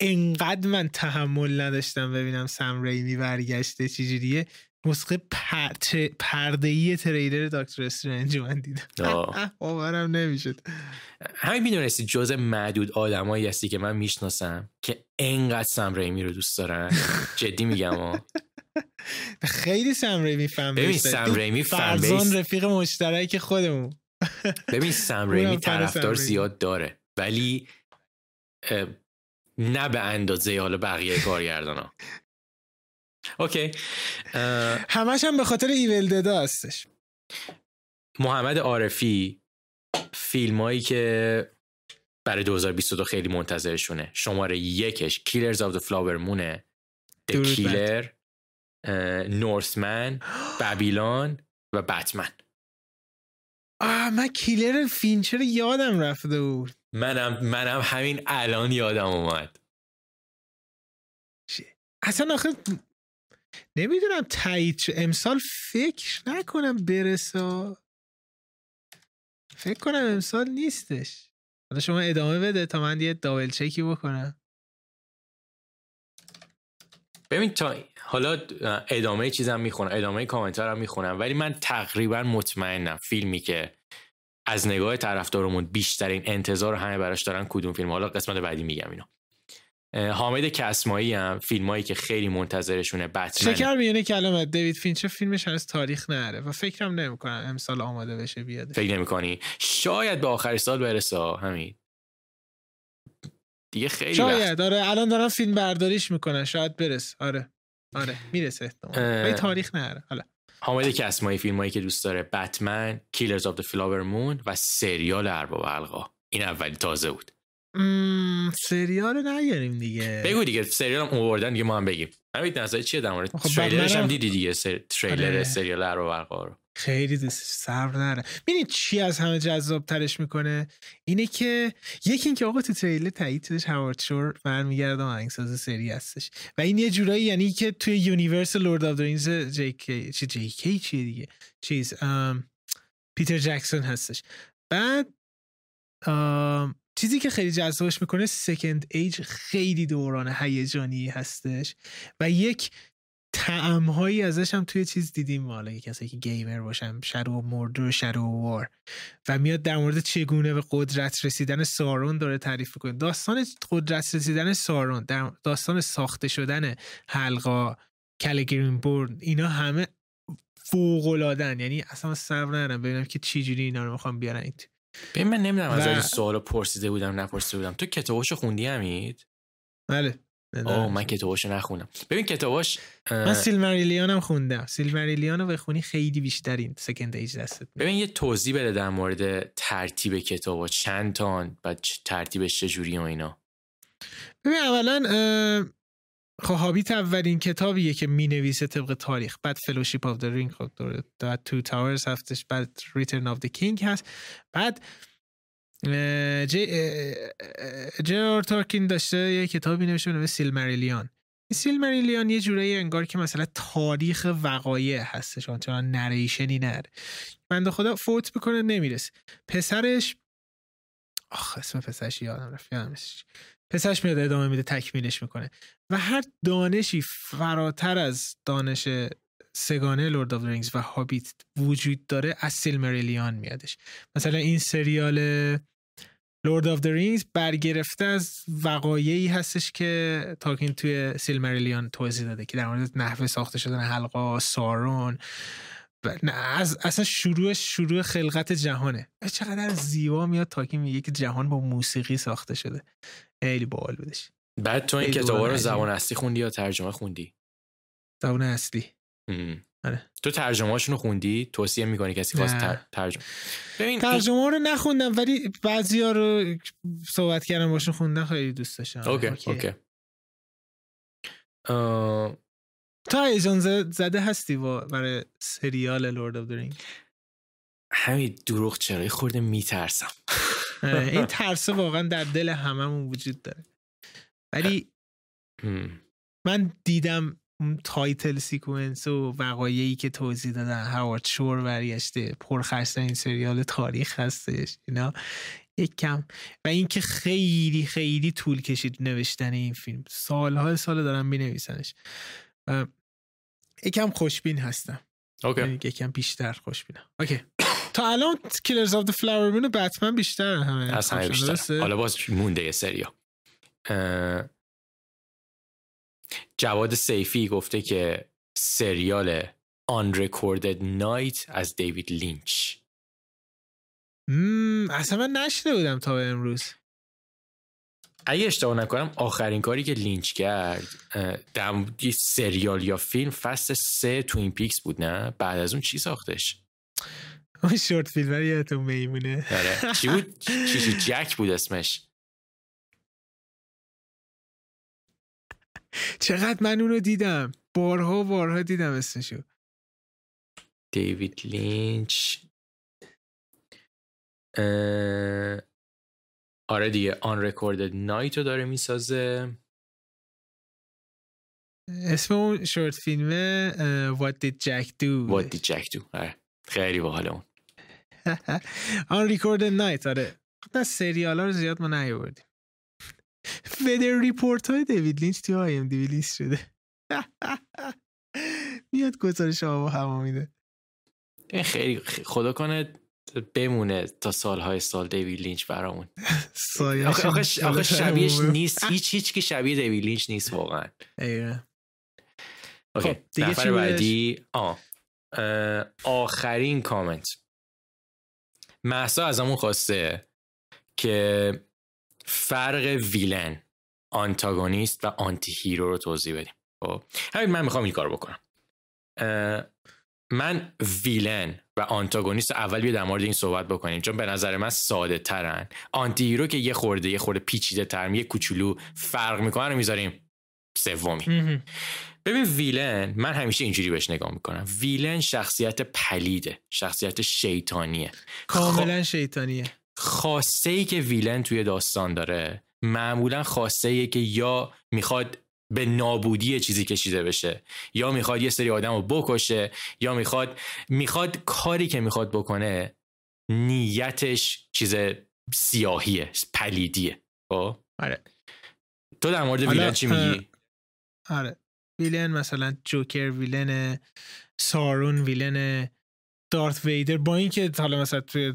انقدر من تحمل نداشتم ببینم سم ریمی برگشته چجوریه. نسخه پرده ای تریلر دکتر استرنج من دیدم. باورم نمی‌شد. همین می‌دونستی جز معدود آدمایی هستی که من می‌شناسم که انقدر سم ریمی رو دوست دارن؟ جدی میگم خیلی سم ریمی فن ببین سم ریمی فرزان رفیق مشترک خودمون. ببین سم ریمی طرفدار زیاد داره. ولی نه به اندازه حالا بقیه کارگردان ها okay. همش هم به خاطر Evil Dead هستش. محمد عارفی فیلم هایی که برای 2022 خیلی منتظرشونه. شماره یکش Killers of the Flower Moon ه The Killer Northman Babylon و بتمن آه من Killer فینچر یادم رفته بود. منم منم همین الان یادم اومد. اصلا آخه نمی‌دونم تایید امسال فکر نکنم برسا فکر کنم امسال نیستش. حالا شما ادامه بده تا من یه دابل چکی بکنم. ببین تا حالا ادامه چیزم می‌خونم ادامه کامنتر هم می‌خونم ولی من تقریبا مطمئنم فیلمی که از نگاه طرفدارمون بیشترین انتظار همه براش دارن کدوم فیلم حالا قسمت بعدی میگم اینو. حامد کسمایی هم فیلمایی که خیلی منتظرشونه بتمن شکر میونه کلمت دیوید فینچر فیلمش هنوز تاریخ نره و فکرم نمی‌کنم امسال آماده بشه بیاد. فکر نمی‌کنی؟ شاید به آخر سال برسه همین. دیگه خیلی شاید. آره الان دارن فیلم برداریش می‌کنن. شاید برس آره. آره می‌رسه احتمال تاریخ نره. حالا. حامد کسمایی فیلمایی که دوست داره بتمن Killers of the Flower Moon و سریال ارباب حلقه‌ها. این اولی تازه بود. سریال نگیریم دیگه. بگو دیگه سریال هم اووردن دیگه ما هم بگیم. همین نظر چیه در مورد؟ خب تریلرش هم دیدی دیگه سر... تریلر آره. سریال رو برقا رو خیلی صبر نره. ببینید چی از همه جذاب ترش می‌کنه؟ اینه که یکی اینکه آقا تو تریلر تایید شدش هاوارد شور برمیگرده آهنگساز سری هستش. و این یه جورایی یعنی که توی universe Lord of Rings جی کی چی جی کی چیه دیگه؟ چیز پیتر جکسون هستش. بعد چیزی که خیلی جذابش می‌کنه Second Age خیلی دوران هیجانی هستش و یک طعم‌هایی ازش هم توی چیز دیدیم. حالا کسی که گیمر باشم شرو مرد و شرو وار. و میاد در مورد چگونه به قدرت رسیدن سارون داره تعریف می‌کنه. داستان قدرت رسیدن سارون در داستان ساخته شدن حلقا کلگرین بورد اینا همه فوق یعنی اصلا صبر ندارم ببینم که چی جوری اینا رو می‌خوام بیارن. ببین من نمی‌دونم از این سوالو پرسیده بودم نپرسیده بودم. تو کتاباشو خوندی همید بله. اوه من کتاباشو نخونم ببین کتاباش من سیلماریلیان هم خوندم. سیلماریلیان رو بخونی خیلی بیشترین سکند ایج دستت ببین یه توضیح بده در مورد ترتیب کتابا چند تان و ترتیبش چجوری و اینا. ببین اولا خب Hobbit اولین کتابیه که می نویسه طبق تاریخ. بعد Fellowship of the Ring بعد Two Towers هستش بعد Return of the King هست. بعد جی آر آر تالکین داشته یه کتابی نوشته به سیل مریلیان سیل یه جورایی انگار که مثلا تاریخ وقایع هستش چون narration ی نداره. بنده خدا فوت بکنه نمی‌رسه. پسرش آخ اسم پسرش یادم رفت. پسرش میاد ادامه میده تکمیلش می‌کنه. و هر دانشی فراتر از دانش سه‌گانه Lord of Rings و Hobbit وجود داره از Silmarillion میادش. مثلا این سریال Lord of Rings برگرفته از وقایعی هستش که تالکین توی Silmarillion توضیح داده که در مورد نحوه ساخته شدن حلقا سارون از اصلا شروع شروع خلقت جهانه. چقدر زیبا میاد تالکین میگه که جهان با موسیقی ساخته شده. خیلی باحال بودش. بعد تو این کتاب رو زبان اصلی خوندی یا ترجمه خوندی؟ زبان اصلی. آره. تو ترجمه هاشون رو خوندی؟ توصیه می‌کنی کسی خواست تر... ترجمه ببین ترجمه رو نخوندم ولی بعضی ها رو صحبت کردم باشون خوندم خیلی دوست داشتم. okay okay, okay. تا هیجان زده هستی برای سریال Lord of Ring همین دروغ چرا خرده میترسم. این ترسه واقعا در دل هممون وجود داره. ولی من دیدم title sequence و وقایعی که توضیح دادن. هاوارد شور برگشته پرخرج‌ترین سریال تاریخ هستش اینا. یک کم. و اینکه خیلی خیلی طول کشید نوشتن این فیلم. سالها سال دارم می نویسنش و یکم خوشبین هستم. okay. یعنی یکم بیشتر خوشبینم. okay. تا الان Killers of the Flower Moon بتمن بیشتر همه. از همه بیشتر. حالا باز مونده یه سریا جواد سیفی گفته که سریال Unrecorded Night از دیوید لینچ. اصلا من نشنیده بودم تا امروز. اگه اشتباه نکنم آخرین کاری که لینچ کرد در سریال یا فیلم فصل سه Twin Peaks بود نه؟ بعد از اون چی ساختش؟ اون short film یادتون میمونه. آره. چی بود؟ چی Jack بود اسمش. چقدر من اونو دیدم. بارها و بارها دیدم اسمشو. دیوید لینچ. آره دیگه Unrecorded Night رو داره می‌سازه. اسم اون short film ه What did Jack do What did Jack do آره خیلی باحال اون. Unrecorded Night آره نه سریال ها رو زیاد ما نیاوردیم. weather report های دیوید لینچ توی IMDb لیست شده. میاد گزارش آب و هوا میده. خیلی خدا کنه بمونه تا سالهای سال دیوید لینچ برامون. آخه, آخه, شبیهش نیست. هیچ هیچ که شبیه دیوید لینچ نیست واقعا. خب نفر بعدی. آه. آخرین کامنت. مهسا از همون خواسته که فرق villain آنتاگونیست و anti-hero رو توضیح بدیم. خب همین من می‌خوام این کار بکنم. من villain و آنتاگونیست اول بیا در مورد این صحبت بکنیم چون به نظر من ساده ترن. anti-hero که یه خورده یه خورده پیچیده تر یه کوچولو فرق می‌کنن رو می‌ذاریم سومی. ببین villain من همیشه اینجوری بهش نگاه می‌کنم. villain شخصیت پلیده شخصیت شیطانیه. کاملا شیطانیه. خواسته ای که villain توی داستان داره معمولا خواسته ای که یا می‌خواد به نابودی چیزی کشیده بشه. یا می‌خواد یه سری آدم رو بکشه یا می‌خواد می‌خواد کاری که می‌خواد بکنه نیتش چیز سیاهیه پلیدیه. خب؟ آره. تو در مورد villain چی میگی؟ آره. villain مثلا جوکر villain سائورون villain دارت ویدر با اینکه حالا مثلا توی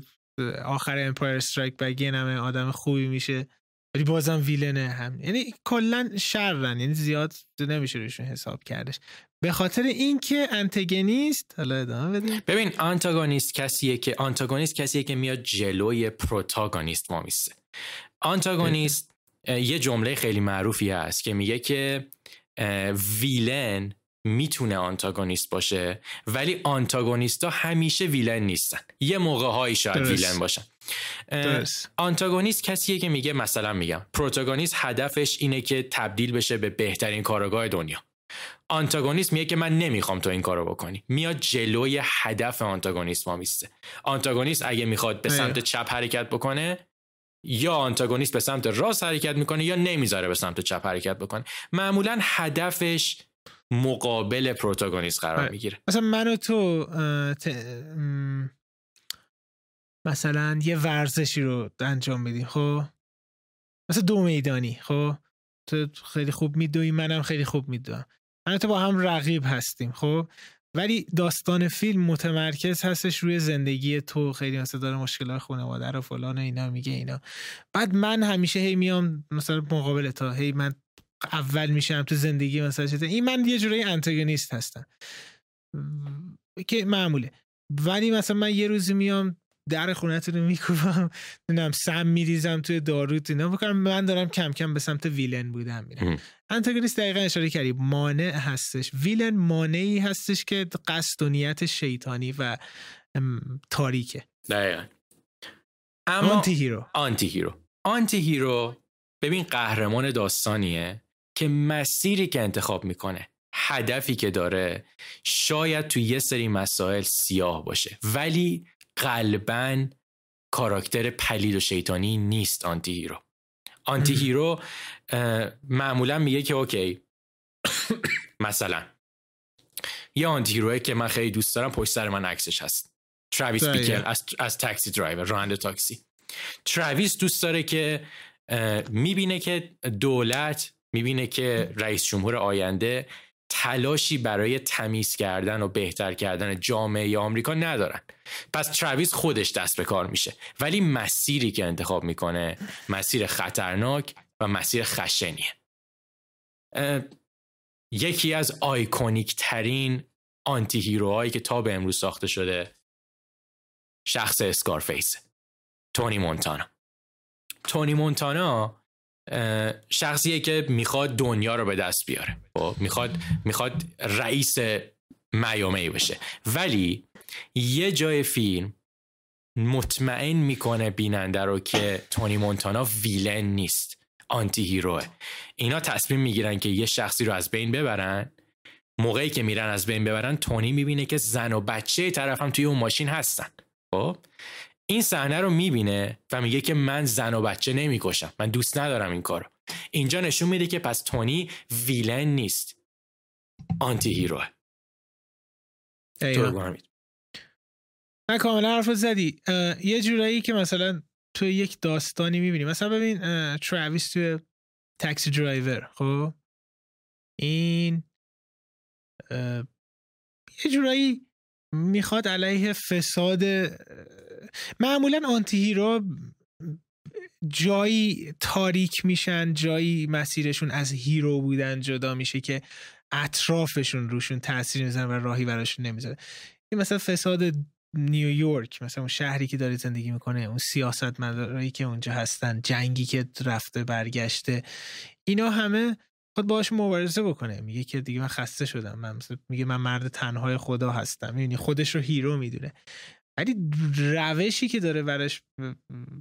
آخر Empire Strikes Back ای همه آدم خوبی میشه. ولی بازم ویلنه هم. یعنی کلا شرن یعنی زیاد نمیشه روشون حساب کردش. به خاطر اینکه انتگونیست حالا ادامه بدیم. ببین آنتاگونیست کسیه که آنتاگونیست کسیه که میاد جلوی پروتاگونیست ما میسته آنتاگونیست یه جمله خیلی معروفی هست که میگه که ویلن می‌تونه آنتاگونیست باشه ولی آنتاگونیستا همیشه ویلن نیستن. یه موقع هایی شاید ویلن باشن. آنتاگونیست کسیه که میگه مثلا میگم پروتاگونیست هدفش اینه که تبدیل بشه به بهترین کارگاه دنیا. آنتاگونیست میگه که من نمی‌خوام تو این کارو بکنی. میاد جلوی هدف آنتاگونیست ما میسته. آنتاگونیست اگه می‌خواد به سمت چپ حرکت بکنه یا آنتاگونیست به سمت راست حرکت می‌کنه یا نمی‌ذاره به سمت چپ حرکت بکنه. معمولا هدفش مقابل پروتاگونیست قرار می‌گیره. مثلا من و تو مثلا یه ورزشی رو انجام بدیم خب؟ مثلا دو میدانی خب؟ تو خیلی خوب میدوی منم خیلی خوب میدوم. من تو با هم رقیب هستیم خب؟ ولی داستان فیلم متمرکز هستش روی زندگی تو خیلی مثلا داره مشکلات خانواده رو فلان و اینا میگه اینا. بعد من همیشه هی میام مثلا مقابل تا هی من اول میشم تو زندگی مثلا این من یه جورایی انتگونیست هستم. که معموله. ولی مثلا من یه روزی میام در خونت رو میکوبم نمی‌دونم سم میریزم توی داروت اینا بکنم من دارم کم کم به سمت villain بودن میرم. آنتاگونیست دقیقا اشاره کردی. مانع هستش. villain مانعی هستش که قصد و نیت شیطانی و تاریکه. دقیقا. اما anti-hero anti-hero anti-hero ببین قهرمان داستانیه. که مسیری که انتخاب می‌کنه هدفی که داره شاید تو یه سری مسائل سیاه باشه. ولی قلبا کاراکتر پلید و شیطانی نیست anti-hero anti-hero معمولا میگه که okay مثلا یه anti-hero ه که من خیلی دوست دارم پشت سر من عکسش هست. تراویس بیکل از, از Taxi Driver راننده تاکسی. تراویس دوست داره که می‌بینه که دولت می‌بینه که رئیس جمهور آینده تلاشی برای تمیز کردن و بهتر کردن جامعه آمریکا ندارن. پس تراویس خودش دست به کار میشه. ولی مسیری که انتخاب می‌کنه مسیر خطرناک و مسیر خشنیه. یکی از iconic ترین anti-hero هایی که تا به امروز ساخته شده شخص Scarface تونی مونتانا. تونی مونتانا شخصیه که می‌خواد دنیا رو به دست بیاره. خب، می‌خواد می‌خواد رئیس میامی بشه. ولی یه جای فیلم مطمئن می‌کنه بیننده رو که تونی مونتانا ویلن نیست آنتی هیروه اینا تصمیم می‌گیرن که یه شخصی رو از بین ببرن. موقعی که میرن از بین ببرن تونی می‌بینه که زن و بچه طرف هم توی اون ماشین هستن. خب؟ این صحنه رو می‌بینه و میگه که من زن و بچه نمی‌کشم. من دوست ندارم این کارو. اینجا نشون میده که پس تونی villain نیست. anti-hero ه. من کاملا حرف زدی. یه جورایی که مثلا تو یک داستانی می‌بینی. مثلا ببین تراویس توی Taxi Driver خب؟ این یه جورایی می‌خواد علیه فساد معمولا anti-hero جایی تاریک میشن جایی مسیرشون از hero بودن جدا میشه که اطرافشون روشون تاثیر می‌زنه و راهی براشون نمی‌ذاره. این مثلا فساد نیویورک مثلا اون شهری که داره زندگی می‌کنه اون سیاست مدارایی که اونجا هستن جنگی که رفته برگشته اینا همه خود باش مبارزه بکنه. میگه که دیگه من خسته شدم. من میگه من مرد تنهای خدا هستم. می‌بینی خودش رو hero می‌دونه. ولی روشی که داره برش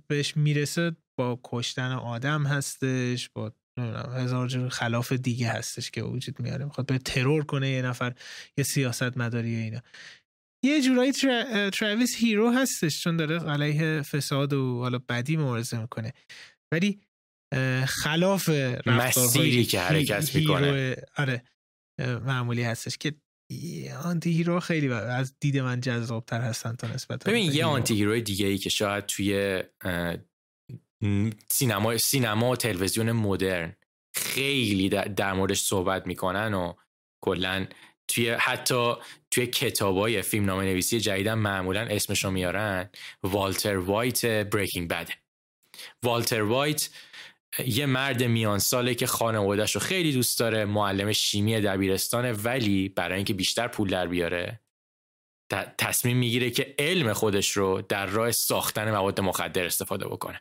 بهش می‌رسه با کشتن آدم هستش با هزار جور خلاف دیگه هستش که وجود میاره. می‌خواد به ترور کنه یه نفر یه سیاست مداری اینا. یه جورایی تراویس hero هستش چون داره علیه فساد و حالا بدی مبارزه می‌کنه. ولی خلاف مسیری که حرکت می‌کنه. آره معمولی هستش که anti-hero خیلی از دید من جذابتر هستن تا نسبت ببین یه anti hero دیگه ای که شاید توی سینما سینما و تلویزیون مدرن خیلی در, موردش صحبت می‌کنن و کلا توی حتی توی کتابای فیلم نامه نویسی جدیدن معمولا اسمش رو میارن والتر وایت Breaking Bad ه والتر وایت یه مرد میان ساله که خانوادهش رو خیلی دوست داره معلم شیمی دبیرستانه ولی برای اینکه بیشتر پول در بیاره تصمیم می‌گیره که علم خودش رو در راه ساختن مواد مخدر استفاده بکنه.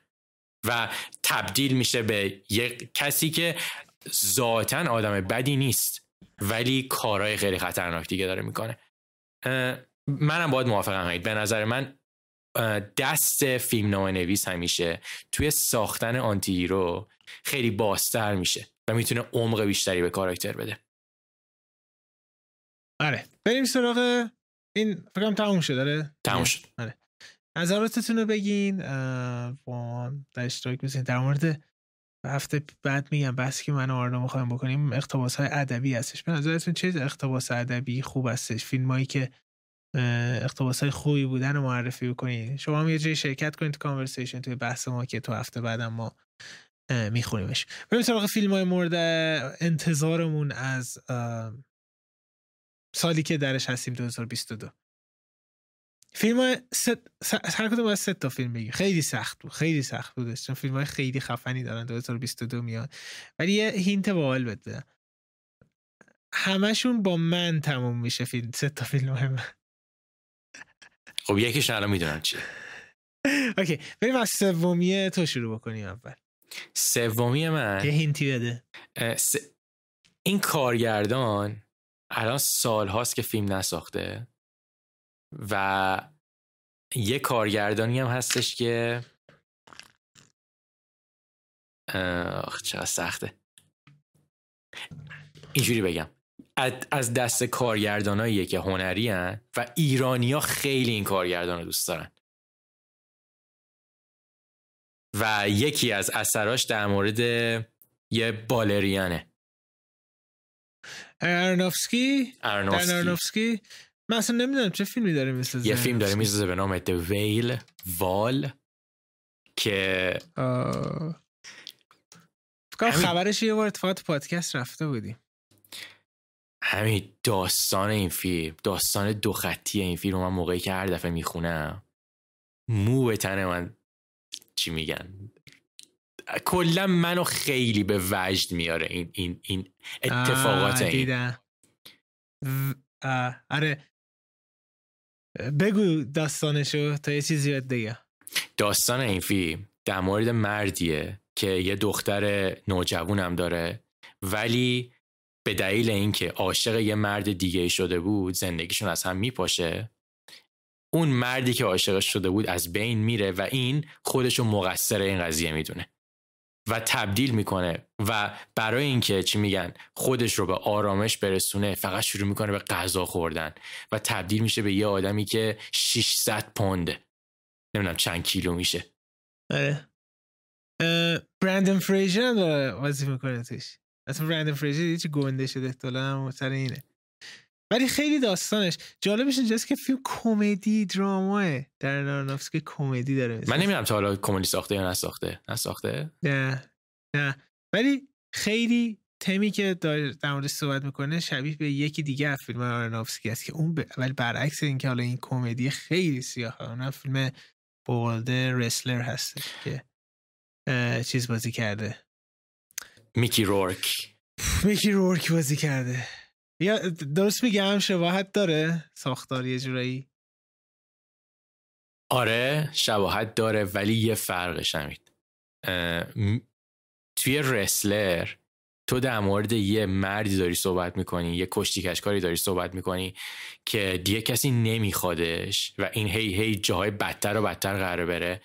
و تبدیل میشه به یک کسی که ذاتا آدم بدی نیست ولی کارهای خیلی خطرناک دیگه داره می‌کنه. منم باید موافقم هید به نظر من دست فیلم نام نویس همیشه. توی ساختن آنتی هیرو خیلی باستر میشه و می‌تونه عمق بیشتری به کاراکتر بده. آره. بریم سراغ این فکرم تموم شد داره تموم شد. آره. نظراتتون رو بگین. با در اشتراک بزنید در مورد هفته بعد میگم بس که من آرنا می‌خوایم بکنیم اقتباس های ادبی هستش. به نظرتون چه اقتباس ادبی خوب هستش؟ فیلم هایی که اقتباس های خوبی بودن رو معرفی بکنید شما هم یه جایی شرکت کنید تو کانورسیشن توی بحث ما که تو هفته بعدم ما میخونیمش. بریم سراغ فیلم های مورد انتظارمون از سالی که درش هستیم 2022 فیلم های ست... هر کدوم باید تا فیلم بگی خیلی سخت بود خیلی سخت بود چون فیلم های خیلی خفنی دارن 2022 میاد ولی یه hint باحال بده همشون با من تموم میشه فیلم سه تا فیلم های من. خب یکیش الان می‌دونم چیه. okay بریم از سومیه تو شروع بکنیم اول. سومی من یه هینتی بده. س... این کارگردان الان سال هاست که فیلم نساخته و یه کارگردانی هم هستش که چقدر سخته. اینجوری بگم. از دست کارگرداناییه که هنری هن و ایرانیا خیلی این کارگردان رو دوست دارن. و یکی از اثراش در مورد یه بالریانه. ارنوفسکی؟ ارنوفسکی. من اصلا نمی‌دونم چه فیلمی داره می‌سازه. یه فیلم داره می‌سازه به نام The ویل وال که فکر خبرش یه بار اتفاقات پادکست رفته بودیم همین داستان این فیلم داستان دو خطی این فیلم من موقعی که هر دفعه می‌خونم مو به تن من چی میگن؟ کلا منو خیلی به وجد میاره این این این اتفاقات این. آره. بگو داستانشو تا یه چیزی بهت بگم. داستان این فیلم در مورد مردیه که یه دختر نوجوونم داره ولی به دلیل اینکه عاشق یه مرد دیگه شده بود زندگیشون از هم میپاشه. اون مردی که عاشقش شده بود از بین میره و این خودشو مقصر این قضیه می‌دونه و تبدیل می‌کنه و برای اینکه چی میگن خودش رو به آرامش برسونه فقط شروع می‌کنه به غذا خوردن و تبدیل میشه به یه آدمی که 600 پونده. نمی‌دونم چند کیلو میشه. آره برندن فریجر داره می‌کنه توش اصلا برندن فریجر هیچ گنده شده احتمالاً سر اینه. ولی خیلی داستانش. جالبش اینجاست که فیلم کمدی دراماه در نارنافسکی کمدی داره من نمی‌دونم تا حالا کمدی ساخته یا نساخته. نساخته؟ نه نه. ولی خیلی تمی که در موردش صحبت می‌کنه شبیه به یکی دیگه از فیلم آرنافسکی است که اون ب... ولی برعکس این که حالا این کمدی خیلی سیاه اون فیلم بولده رسلر هست که چیز بازی کرده. میکی رورک. میکی رورک بازی کرده. یا درست میگم شباهت داره ساختار یه جورایی. آره شباهت داره ولی یه فرقش همید توی رسلر تو در مورد یه مردی داری صحبت می‌کنی یه کشتی کشکاری داری صحبت می‌کنی که دیگه کسی نمیخوادش و این هی هی جاهای بدتر و بدتر قراره بره.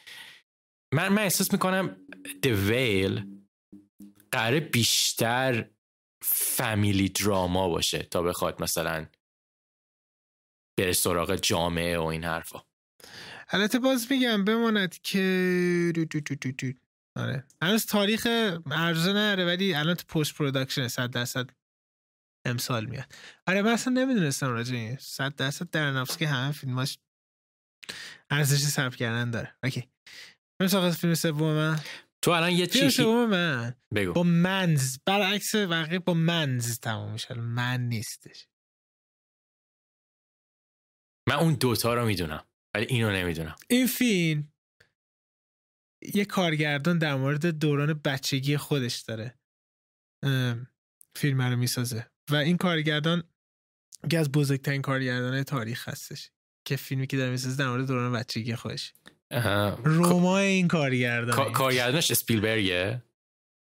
من, من احساس می‌کنم The Whale قراره بیشتر family drama باشه تا بخواد مثلا بره سراغ جامعه و این حرفا. البته باز میگم بماند که دو دو دو دو. آره. هنوز تاریخ عرضه نداره ولی الان تو post-production صد درصد امسال میاد. آره من اصلا نمی‌دونستم راجع این. صد درصد آرنوفسکی همه فیلماش ارزش صرف کردن داره. اوکی. بریم فیلم سوم من تو الان یه چیزی من. بگو. با منز. برعکس واقعی با منز تمام میشه. من نیستش. من اون دوتا رو می‌دونم ولی اینو نمی‌دونم. این فیلم یه کارگردان در مورد دوران بچگی خودش داره. فیلم رو می‌سازه. و این کارگردان یکی از بزرگترین کارگردان تاریخ هستش که فیلمی که داره می‌سازه در مورد دوران بچگی خودش. روما این کارگردان کارگردانش اسپیلبرگه؟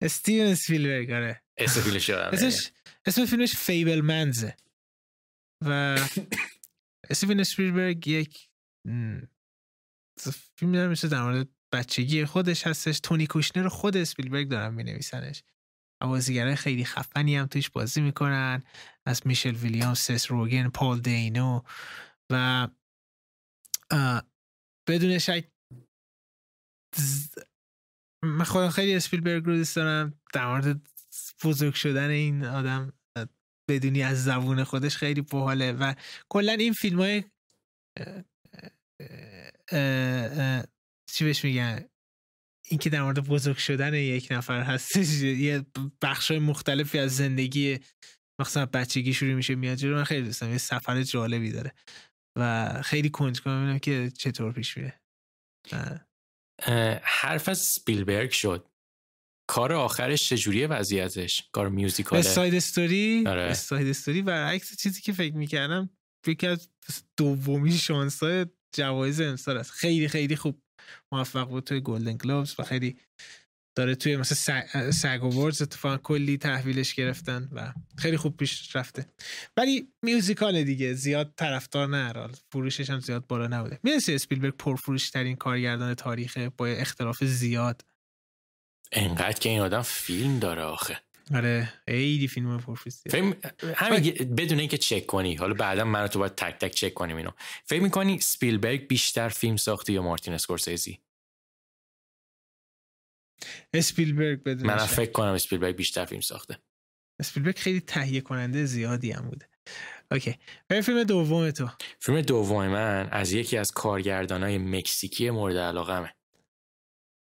استیون اسپیلبرگ آره. اسم فیلمش اسمش اسم فیلمش فیبل منزه و استیون اسپیلبرگ یک فیلم داره میشه در مورد بچگی خودش هستش. تونی کوشنر خود اسپیلبرگ دارن می نویسنش بازیگرای خیلی خفنی هم توش بازی می‌کنن. از میشل ویلیام سس روگن پال دینو و بدون شک من خودم خیلی اسپیلبرگ رو دوست دارم. در مورد بزرگ شدن این آدم بدونی از زبون خودش خیلی باحاله و کلا این فیلم های چی بهش میگن؟ این که در مورد بزرگ شدن یک نفر هست یه بخش مختلفی از زندگی مثلا بچگی شروع میشه میاد جلو. من خیلی دوستم یه سفر جالبی داره و خیلی کنجکاو. ببینم که چطور پیش میره. حرف از سپیلبرگ شد. کار آخرش چجوریه وضعیتش؟ کار musical ه. Side Story آره. Side Story برعکس چیزی که فکر می‌کردم یکی از دومی شانس های جوایز امسال است. خیلی خیلی خوب موفق بود توی گلدن گلوبز و خیلی داره توی مثلا سگ وردز اتفاقا کلی تحویلش گرفتن و خیلی خوب پیش رفته. ولی میوزیکال دیگه زیاد طرفدار نه فروشش هم زیاد بالا نبوده. می‌رسی اسپیلبرگ پرفروش ترین کارگردان تاریخ با اختلاف زیاد؟ انقدر که این آدم فیلم داره آخه. آره خیلی فیلم پرفروش فیلم همین بدون اینکه چک کنی حالا بعدا من تو باید تک تک چک کنیم اینو. فکر می‌کنی سپیلبرگ بیشتر فیلم ساخته یا مارتین اسکورسیزی؟ اسپیلبرگ بدون من فکر کنم اسپیلبرگ بیشتر فیلم ساخته. اسپیلبرگ خیلی تهیه کننده زیادی هم بوده. OK. بریم فیلم دوم تو. فیلم دوم من از یکی از کارگردانای مکزیکی مورد علاقمه.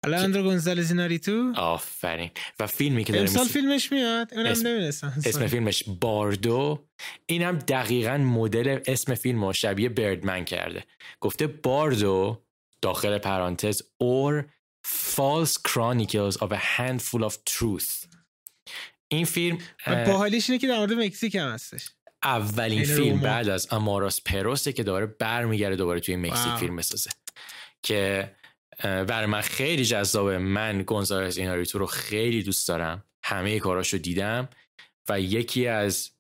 آلاندرو گونزالز ایناریتو آفرین. و فیلمی که داره امسال فیلمش میاد. اونم اسم... نمی‌دونستم. اسم فیلمش باردو. اینم دقیقا مدل اسم فیلم رو شبیه بردمن کرده. گفته باردو داخل پرانتز or False Chronicles of a Handful of Truth. این فیلم باحالیش اینه که در مورد مکزیک هم هستش. اولین فیلم بعد از اماراس پروسه که داره برمیگرده دوباره توی مکزیک فیلم بسازه. که برای من خیلی جذابه. من گونزالز ایناریتو رو خیلی دوست دارم. همه کاراشو دیدم و یکی از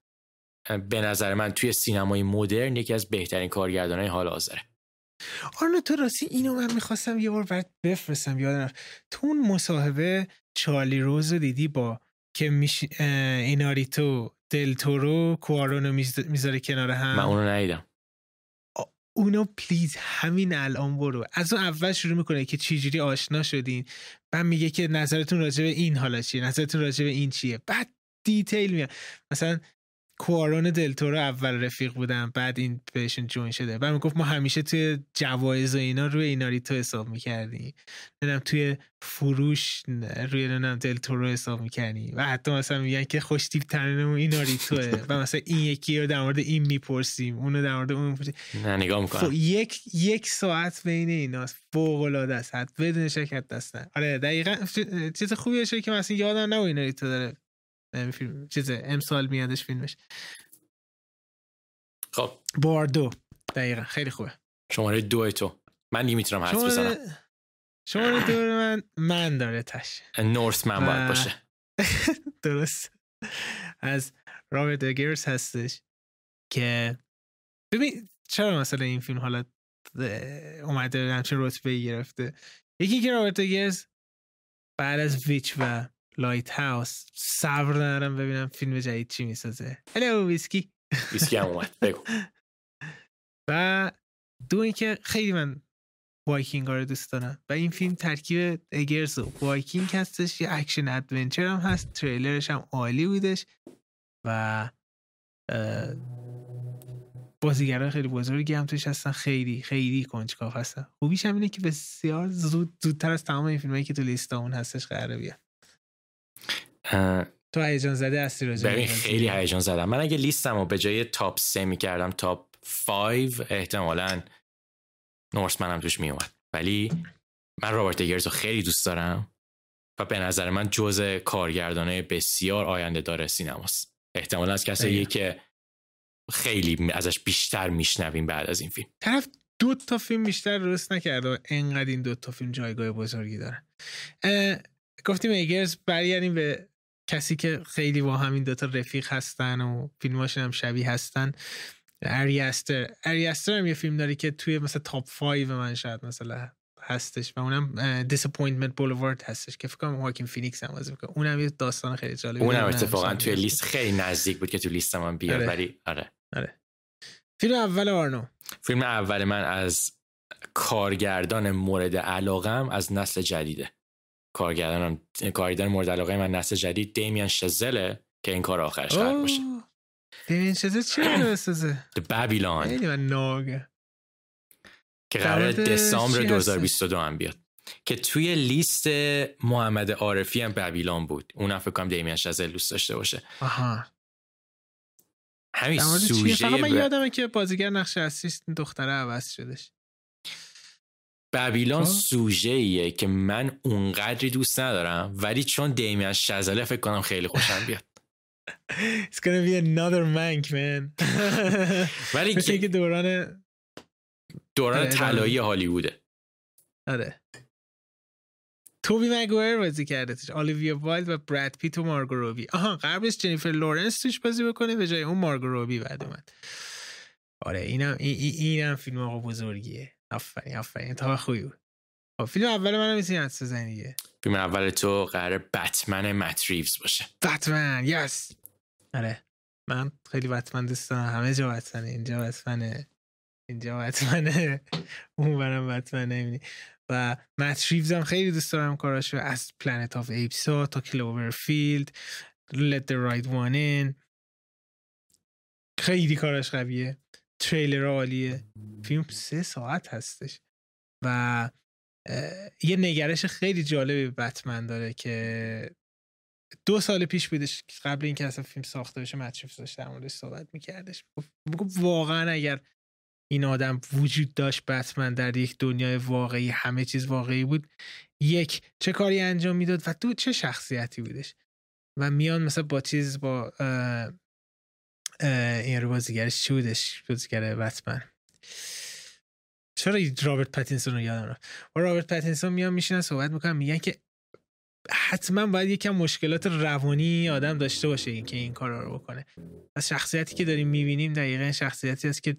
به نظر من توی سینمای مدرن یکی از بهترین کارگردانای حال حاضره. آرنو تو راستی اینو من می‌خواستم یه بار برات بفرستم یادم تو اون مصاحبه چارلی روز رو دیدی با که میش... ایناریتو دلتورو کوارونو می‌ذاره کنار هم؟ من اونو ندیدم. اونو please همین الان برو. از اون اول شروع می‌کنه که چجوری آشنا شدین. بعد میگه که نظرتون راجع به این حالا چیه نظرتون راجع به این چیه. بعد detail میاد. مثلا کوارون دلتورو اول رفیق بودم بعد این بهشون join شده. بعد می‌گفت ما همیشه توی جوایز و اینا روی ایناریتو حساب می‌کردیم نمی‌دونم توی فروش روی نمی‌دونم دلتورو حساب می‌کردیم و حتی مثلا میگن که خوش تیپ ترینمون ایناریتوه. و مثلا این یکی رو در مورد این می‌پرسیم اونو در مورد اون می‌پرسیم. نه نگاه می‌کنم. یک یک ساعت بین ایناست. فوق العاده است بدون شرکت دستن. آره دقیقا چیز خوبیه که مثلا یادم نه ایناریتو داره. فیلم چیز امسال میادش فیلمش. خب. باردو دقیقا. خیلی خوبه. شماره دو تو. من نمی‌تونم حرف بزنم. شماره دو من من داره تش. نورس من باید باشه. درست. از رابرت اگرز هستش که ببین چرا مثلا این فیلم حالا اومده همچین رتبه گرفته؟ یکی که رابرت اگرز بعد از Witch و Lighthouse صبر ندارم ببینم فیلم جدید چی می‌سازه. Hello ویسکی. ویسکی هم اومد. بگو. و دو اینکه خیلی من وایکینگ رو دوست دارم. و این فیلم ترکیب اگرز و وایکینگ هستش. یه action adventure هم هست. تریلرش هم عالی بودش. و بازیگران خیلی بزرگی هم توش هستن. خیلی خیلی کنجکاو هستن. خوبیش هم اینه که بسیار زود زودتر از تمام این فیلمایی که تو لیست اون هستش قراره بیاد تو هیجان زده هستی راجع ببین خیلی هیجان زدم من اگه لیستم رو به جای تاپ سه می‌کردم تاپ 5 احتمالا نورسمن هم توش میومد ولی من رابرت اگرز رو خیلی دوست دارم و به نظر من جز کارگردانه بسیار آینده داره سینماست. احتمالا از کسایی که خیلی ازش بیشتر میشنویم بعد از این فیلم. طرف دو تا فیلم بیشتر درست نکرده و انقدر این دو تا فیلم جایگاه بزرگی دارن گفتیم ایگرز برگردیم به کسی که خیلی با همین دوتا رفیق هستن و فیلماشون هم شبیه هستن. اریاستر اریاستر هم یه فیلم داره که توی مثلا تاپ 5 من شاید مثلا هستش و اونم Disappointment Boulevard هستش که فکر کنم واکین فینیکس هم بازی می‌کنه. اونم یه داستان خیلی جالبی اونم اتفاقا توی لیست خیلی نزدیک بود که تو لیست من بیاد آره. ولی آره. آره. فیلم اول آرنو. فیلم اول من از کارگردان مورد علاقم از نسل جدیده. کارگردانم کارگردان مورد علاقه من نسل جدید دیمیان شزله که این کار آخرش قرار باشه. دیمیان شزل چی بسازه؟ من ناگه. که قرار دسامبر 2022 هم بیاد. که توی لیست محمد عارفی هم بابیلون بود. اونم فکر کنم دیمیان شزل دوست داشته باشه. آها. همین سوژه من یادمه که بازیگر نقش اصلی دختره عوض شدش. بابیلون سوژه ایه که من اونقدری دوست ندارم ولی چون دیمیان شزله فکر کنم خیلی خوشم بیاد. It's gonna be another Mank man. ولی که دوران دوران طلایی هالیووده. آره. توبی مگویر بازی کرده توش. آلیویا وایلد و براد پیت و مارگو رابی. آها قبلش جنیفر لورنس توش بازی بکنه به جای اون مارگو رابی بعد اومد. آره اینم این اینم فیلم آقا بزرگیه. آفرین آفرین. تا خوبی بود. خب، فیلم اول منم می‌تونی حدس بزنی دیگه؟ فیلم اول تو قرار بتمن مت ریوز باشه. بتمن yes. آره. من خیلی بتمن دوست دارم. همه جا بتمنه اینجا بتمنه اینجا بتمنه اون برم بتمنه و مت ریوز هم خیلی دوست دارم کاراشو. از Planet of Apes ا تا Cloverfield Let the right one in. خیلی کاراش قویه. تریلر عالیه. فیلم سه ساعت هستش. و یه نگرش خیلی جالبی بتمن داره که دو سال پیش بودش قبل اینکه اصلا فیلم ساخته بشه مچریف داشت در موردش صحبت میکردش. می‌گفت واقعا اگر این آدم وجود داشت بتمن در یک دنیای واقعی همه چیز واقعی بود یک چه کاری انجام می‌داد و دو چه شخصیتی بودش. و میان مثلا با چیز با این رو بازیگرش چی بودش؟ بازیگر بتمن. چرا رابرت پتینسون رو یادم رفت؟ با رابرت پتینسون میان میشینن صحبت می‌کنن میگن که حتما باید یکم مشکلات روانی آدم داشته باشه این که این کار رو بکنه. از شخصیتی که داریم می‌بینیم دقیقا شخصیتی است که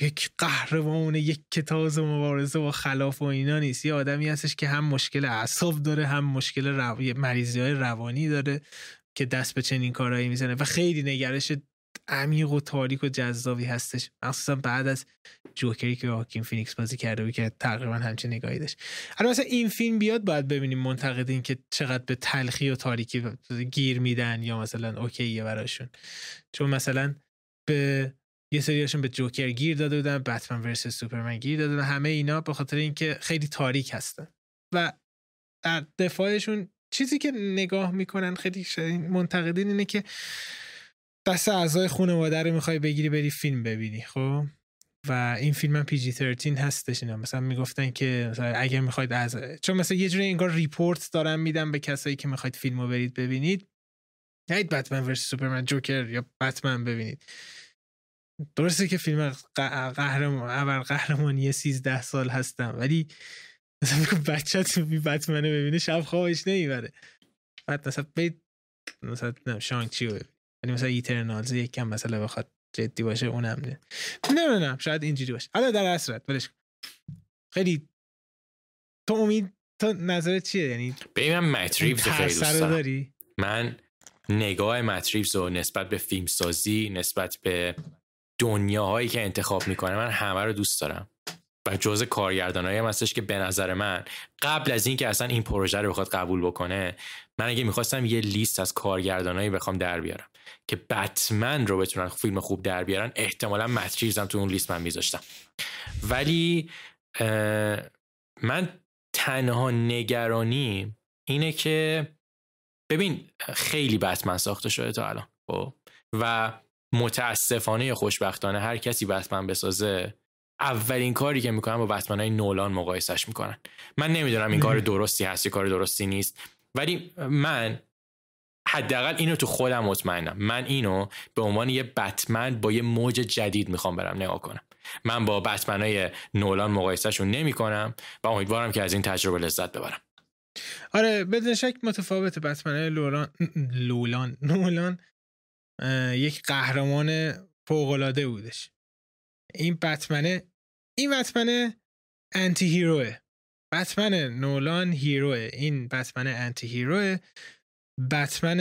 یک قهرمان یکه‌تاز مبارزه با خلاف و اینا نیست. یه آدمی هستش که هم مشکل اعصاب داره هم مشکل رو... مریضی های روانی داره که دست به چنین کارهایی می‌زنه و خیلی نگرش عمیق و تاریک و جذابی هستش. مخصوصا بعد از جوکری که واکین فینیکس بازی کرده بود که تقریبا همچین نگاهی داشت. الان مثلا این فیلم بیاد باید ببینیم منتقدین که چقدر به تلخی و تاریکی گیر میدن یا مثلا OK ه براشون. چون مثلا به یه سریاشون به جوکر گیر داده بودن بتمن versus سوپرمن گیر داده بودن همه اینا به خاطر اینکه خیلی تاریک هستن. و در دفاعشون چیزی که نگاه می‌کنن خیلی منتقدین اینه که دست اعضای خانواده رو می‌خوای بگیری بری فیلم ببینی خب؟ و این فیلم هم PG 13 هستش اینا. مثلا می‌گفتن که مثلا اگر می‌خواید از چون مثلا یه جوری انگار report دارن میدم به کسایی که می‌خواید فیلم رو برید ببینید. نرید بتمن versus سوپرمن جوکر یا بتمن ببینید. درسته که فیلم قهرمان اول قهرمانی 13 سال هستم ولی مثلا بچه تو بی بتمن ببینه شب خوابش نمی‌بره. بعد مثلا بید مثلا شانگ چی ببین. ولی مثلا ایترنالز کم مثلا بخواد جدی باشه اونم نه. نمی‌دونم شاید اینجوری باشه. حالا در اصلت ولش خیلی تو امید تو نظرت چیه؟ یعنی ببین من متریوز خیلی دوست داری؟ من نگاه متریوز و نسبت به فیلم سازی نسبت به دنیاهایی که انتخاب می‌کنه من همه رو دوست دارم. و جزء کارگردانایی هم هستش که به نظر من قبل از اینکه اصلا این پروژه رو بخواد قبول بکنه من اگه می‌خواستم یه لیست از کارگردانایی بخوام در بیارم. که بتمن رو بتونن فیلم خوب در بیارن احتمالا متریزم تو اون لیست من میذاشتم. ولی من تنها نگرانی اینه که ببین خیلی بتمن ساخته شده تا الان خب؟ و متاسفانه خوشبختانه هر کسی بتمن بسازه اولین کاری که می‌کنن با بتمن های نولان مقایسش می‌کنن. من نمی‌دونم این کار درستی هست یا کار درستی نیست ولی من حداقل اینو تو خودم مطمئنم. من اینو به عنوان یه بتمن با یه موج جدید می‌خوام برم نگاه کنم. من با بتمنای نولان مقایسهشون نمی کنم و امیدوارم که از این تجربه لذت ببرم. آره بدون شک متفاوت بتمنای لولان لولان نولان یک قهرمان فوقالعاده بودش. این بتمنه این بتمن anti-hero ه بتمن نولان hero ه این بتمن anti-hero ه بتمن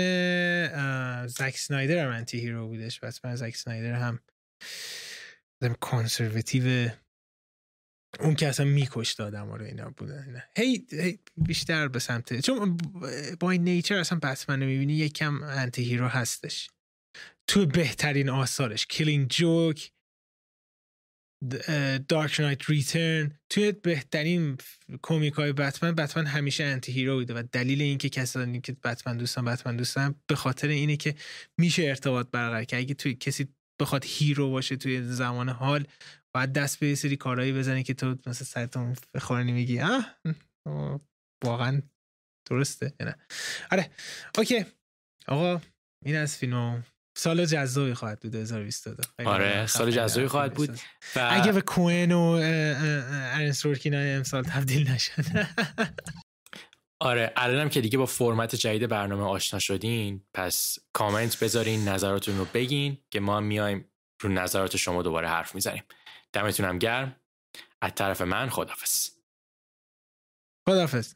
زک سنایدر هم anti-hero بودش. بتمن زک سنایدر هم conservative اون که اصلا میکشت آدم رو اینا بودن. هی, هی بیشتر به سمت. چون by nature اصلا بتمن رو می‌بینی یکم anti-hero هستش. تو بهترین آثارش. Killing Joke Dark Knight Return توی بهترین کمیک های بتمن بتمن همیشه anti-hero بوده و دلیل اینکه کسانی که بتمن دوستان بتمن دوستان به خاطر اینه که میشه ارتباط برقرار کرد اگه توی کسی بخواد hero باشه توی زمان حال باید دست به سری کارهایی بزنی که تو مثلا سرتو بخارونی میگی آه واقعا درسته نه؟ آره اوکی. آقا این از فیلم سال جذابی خواهد بود 2022 آره سال جذابی خواهد بود. و... اگه به کوین و ارن سورکین امسال تبدیل نشد. آره الانم که دیگه با فرمت جدید برنامه آشنا شدین پس کامنت بذارین نظراتتون رو بگین که ما میایم رو نظرات شما دوباره حرف می‌زنیم. دمتونم گرم. از طرف من خدافز خدافز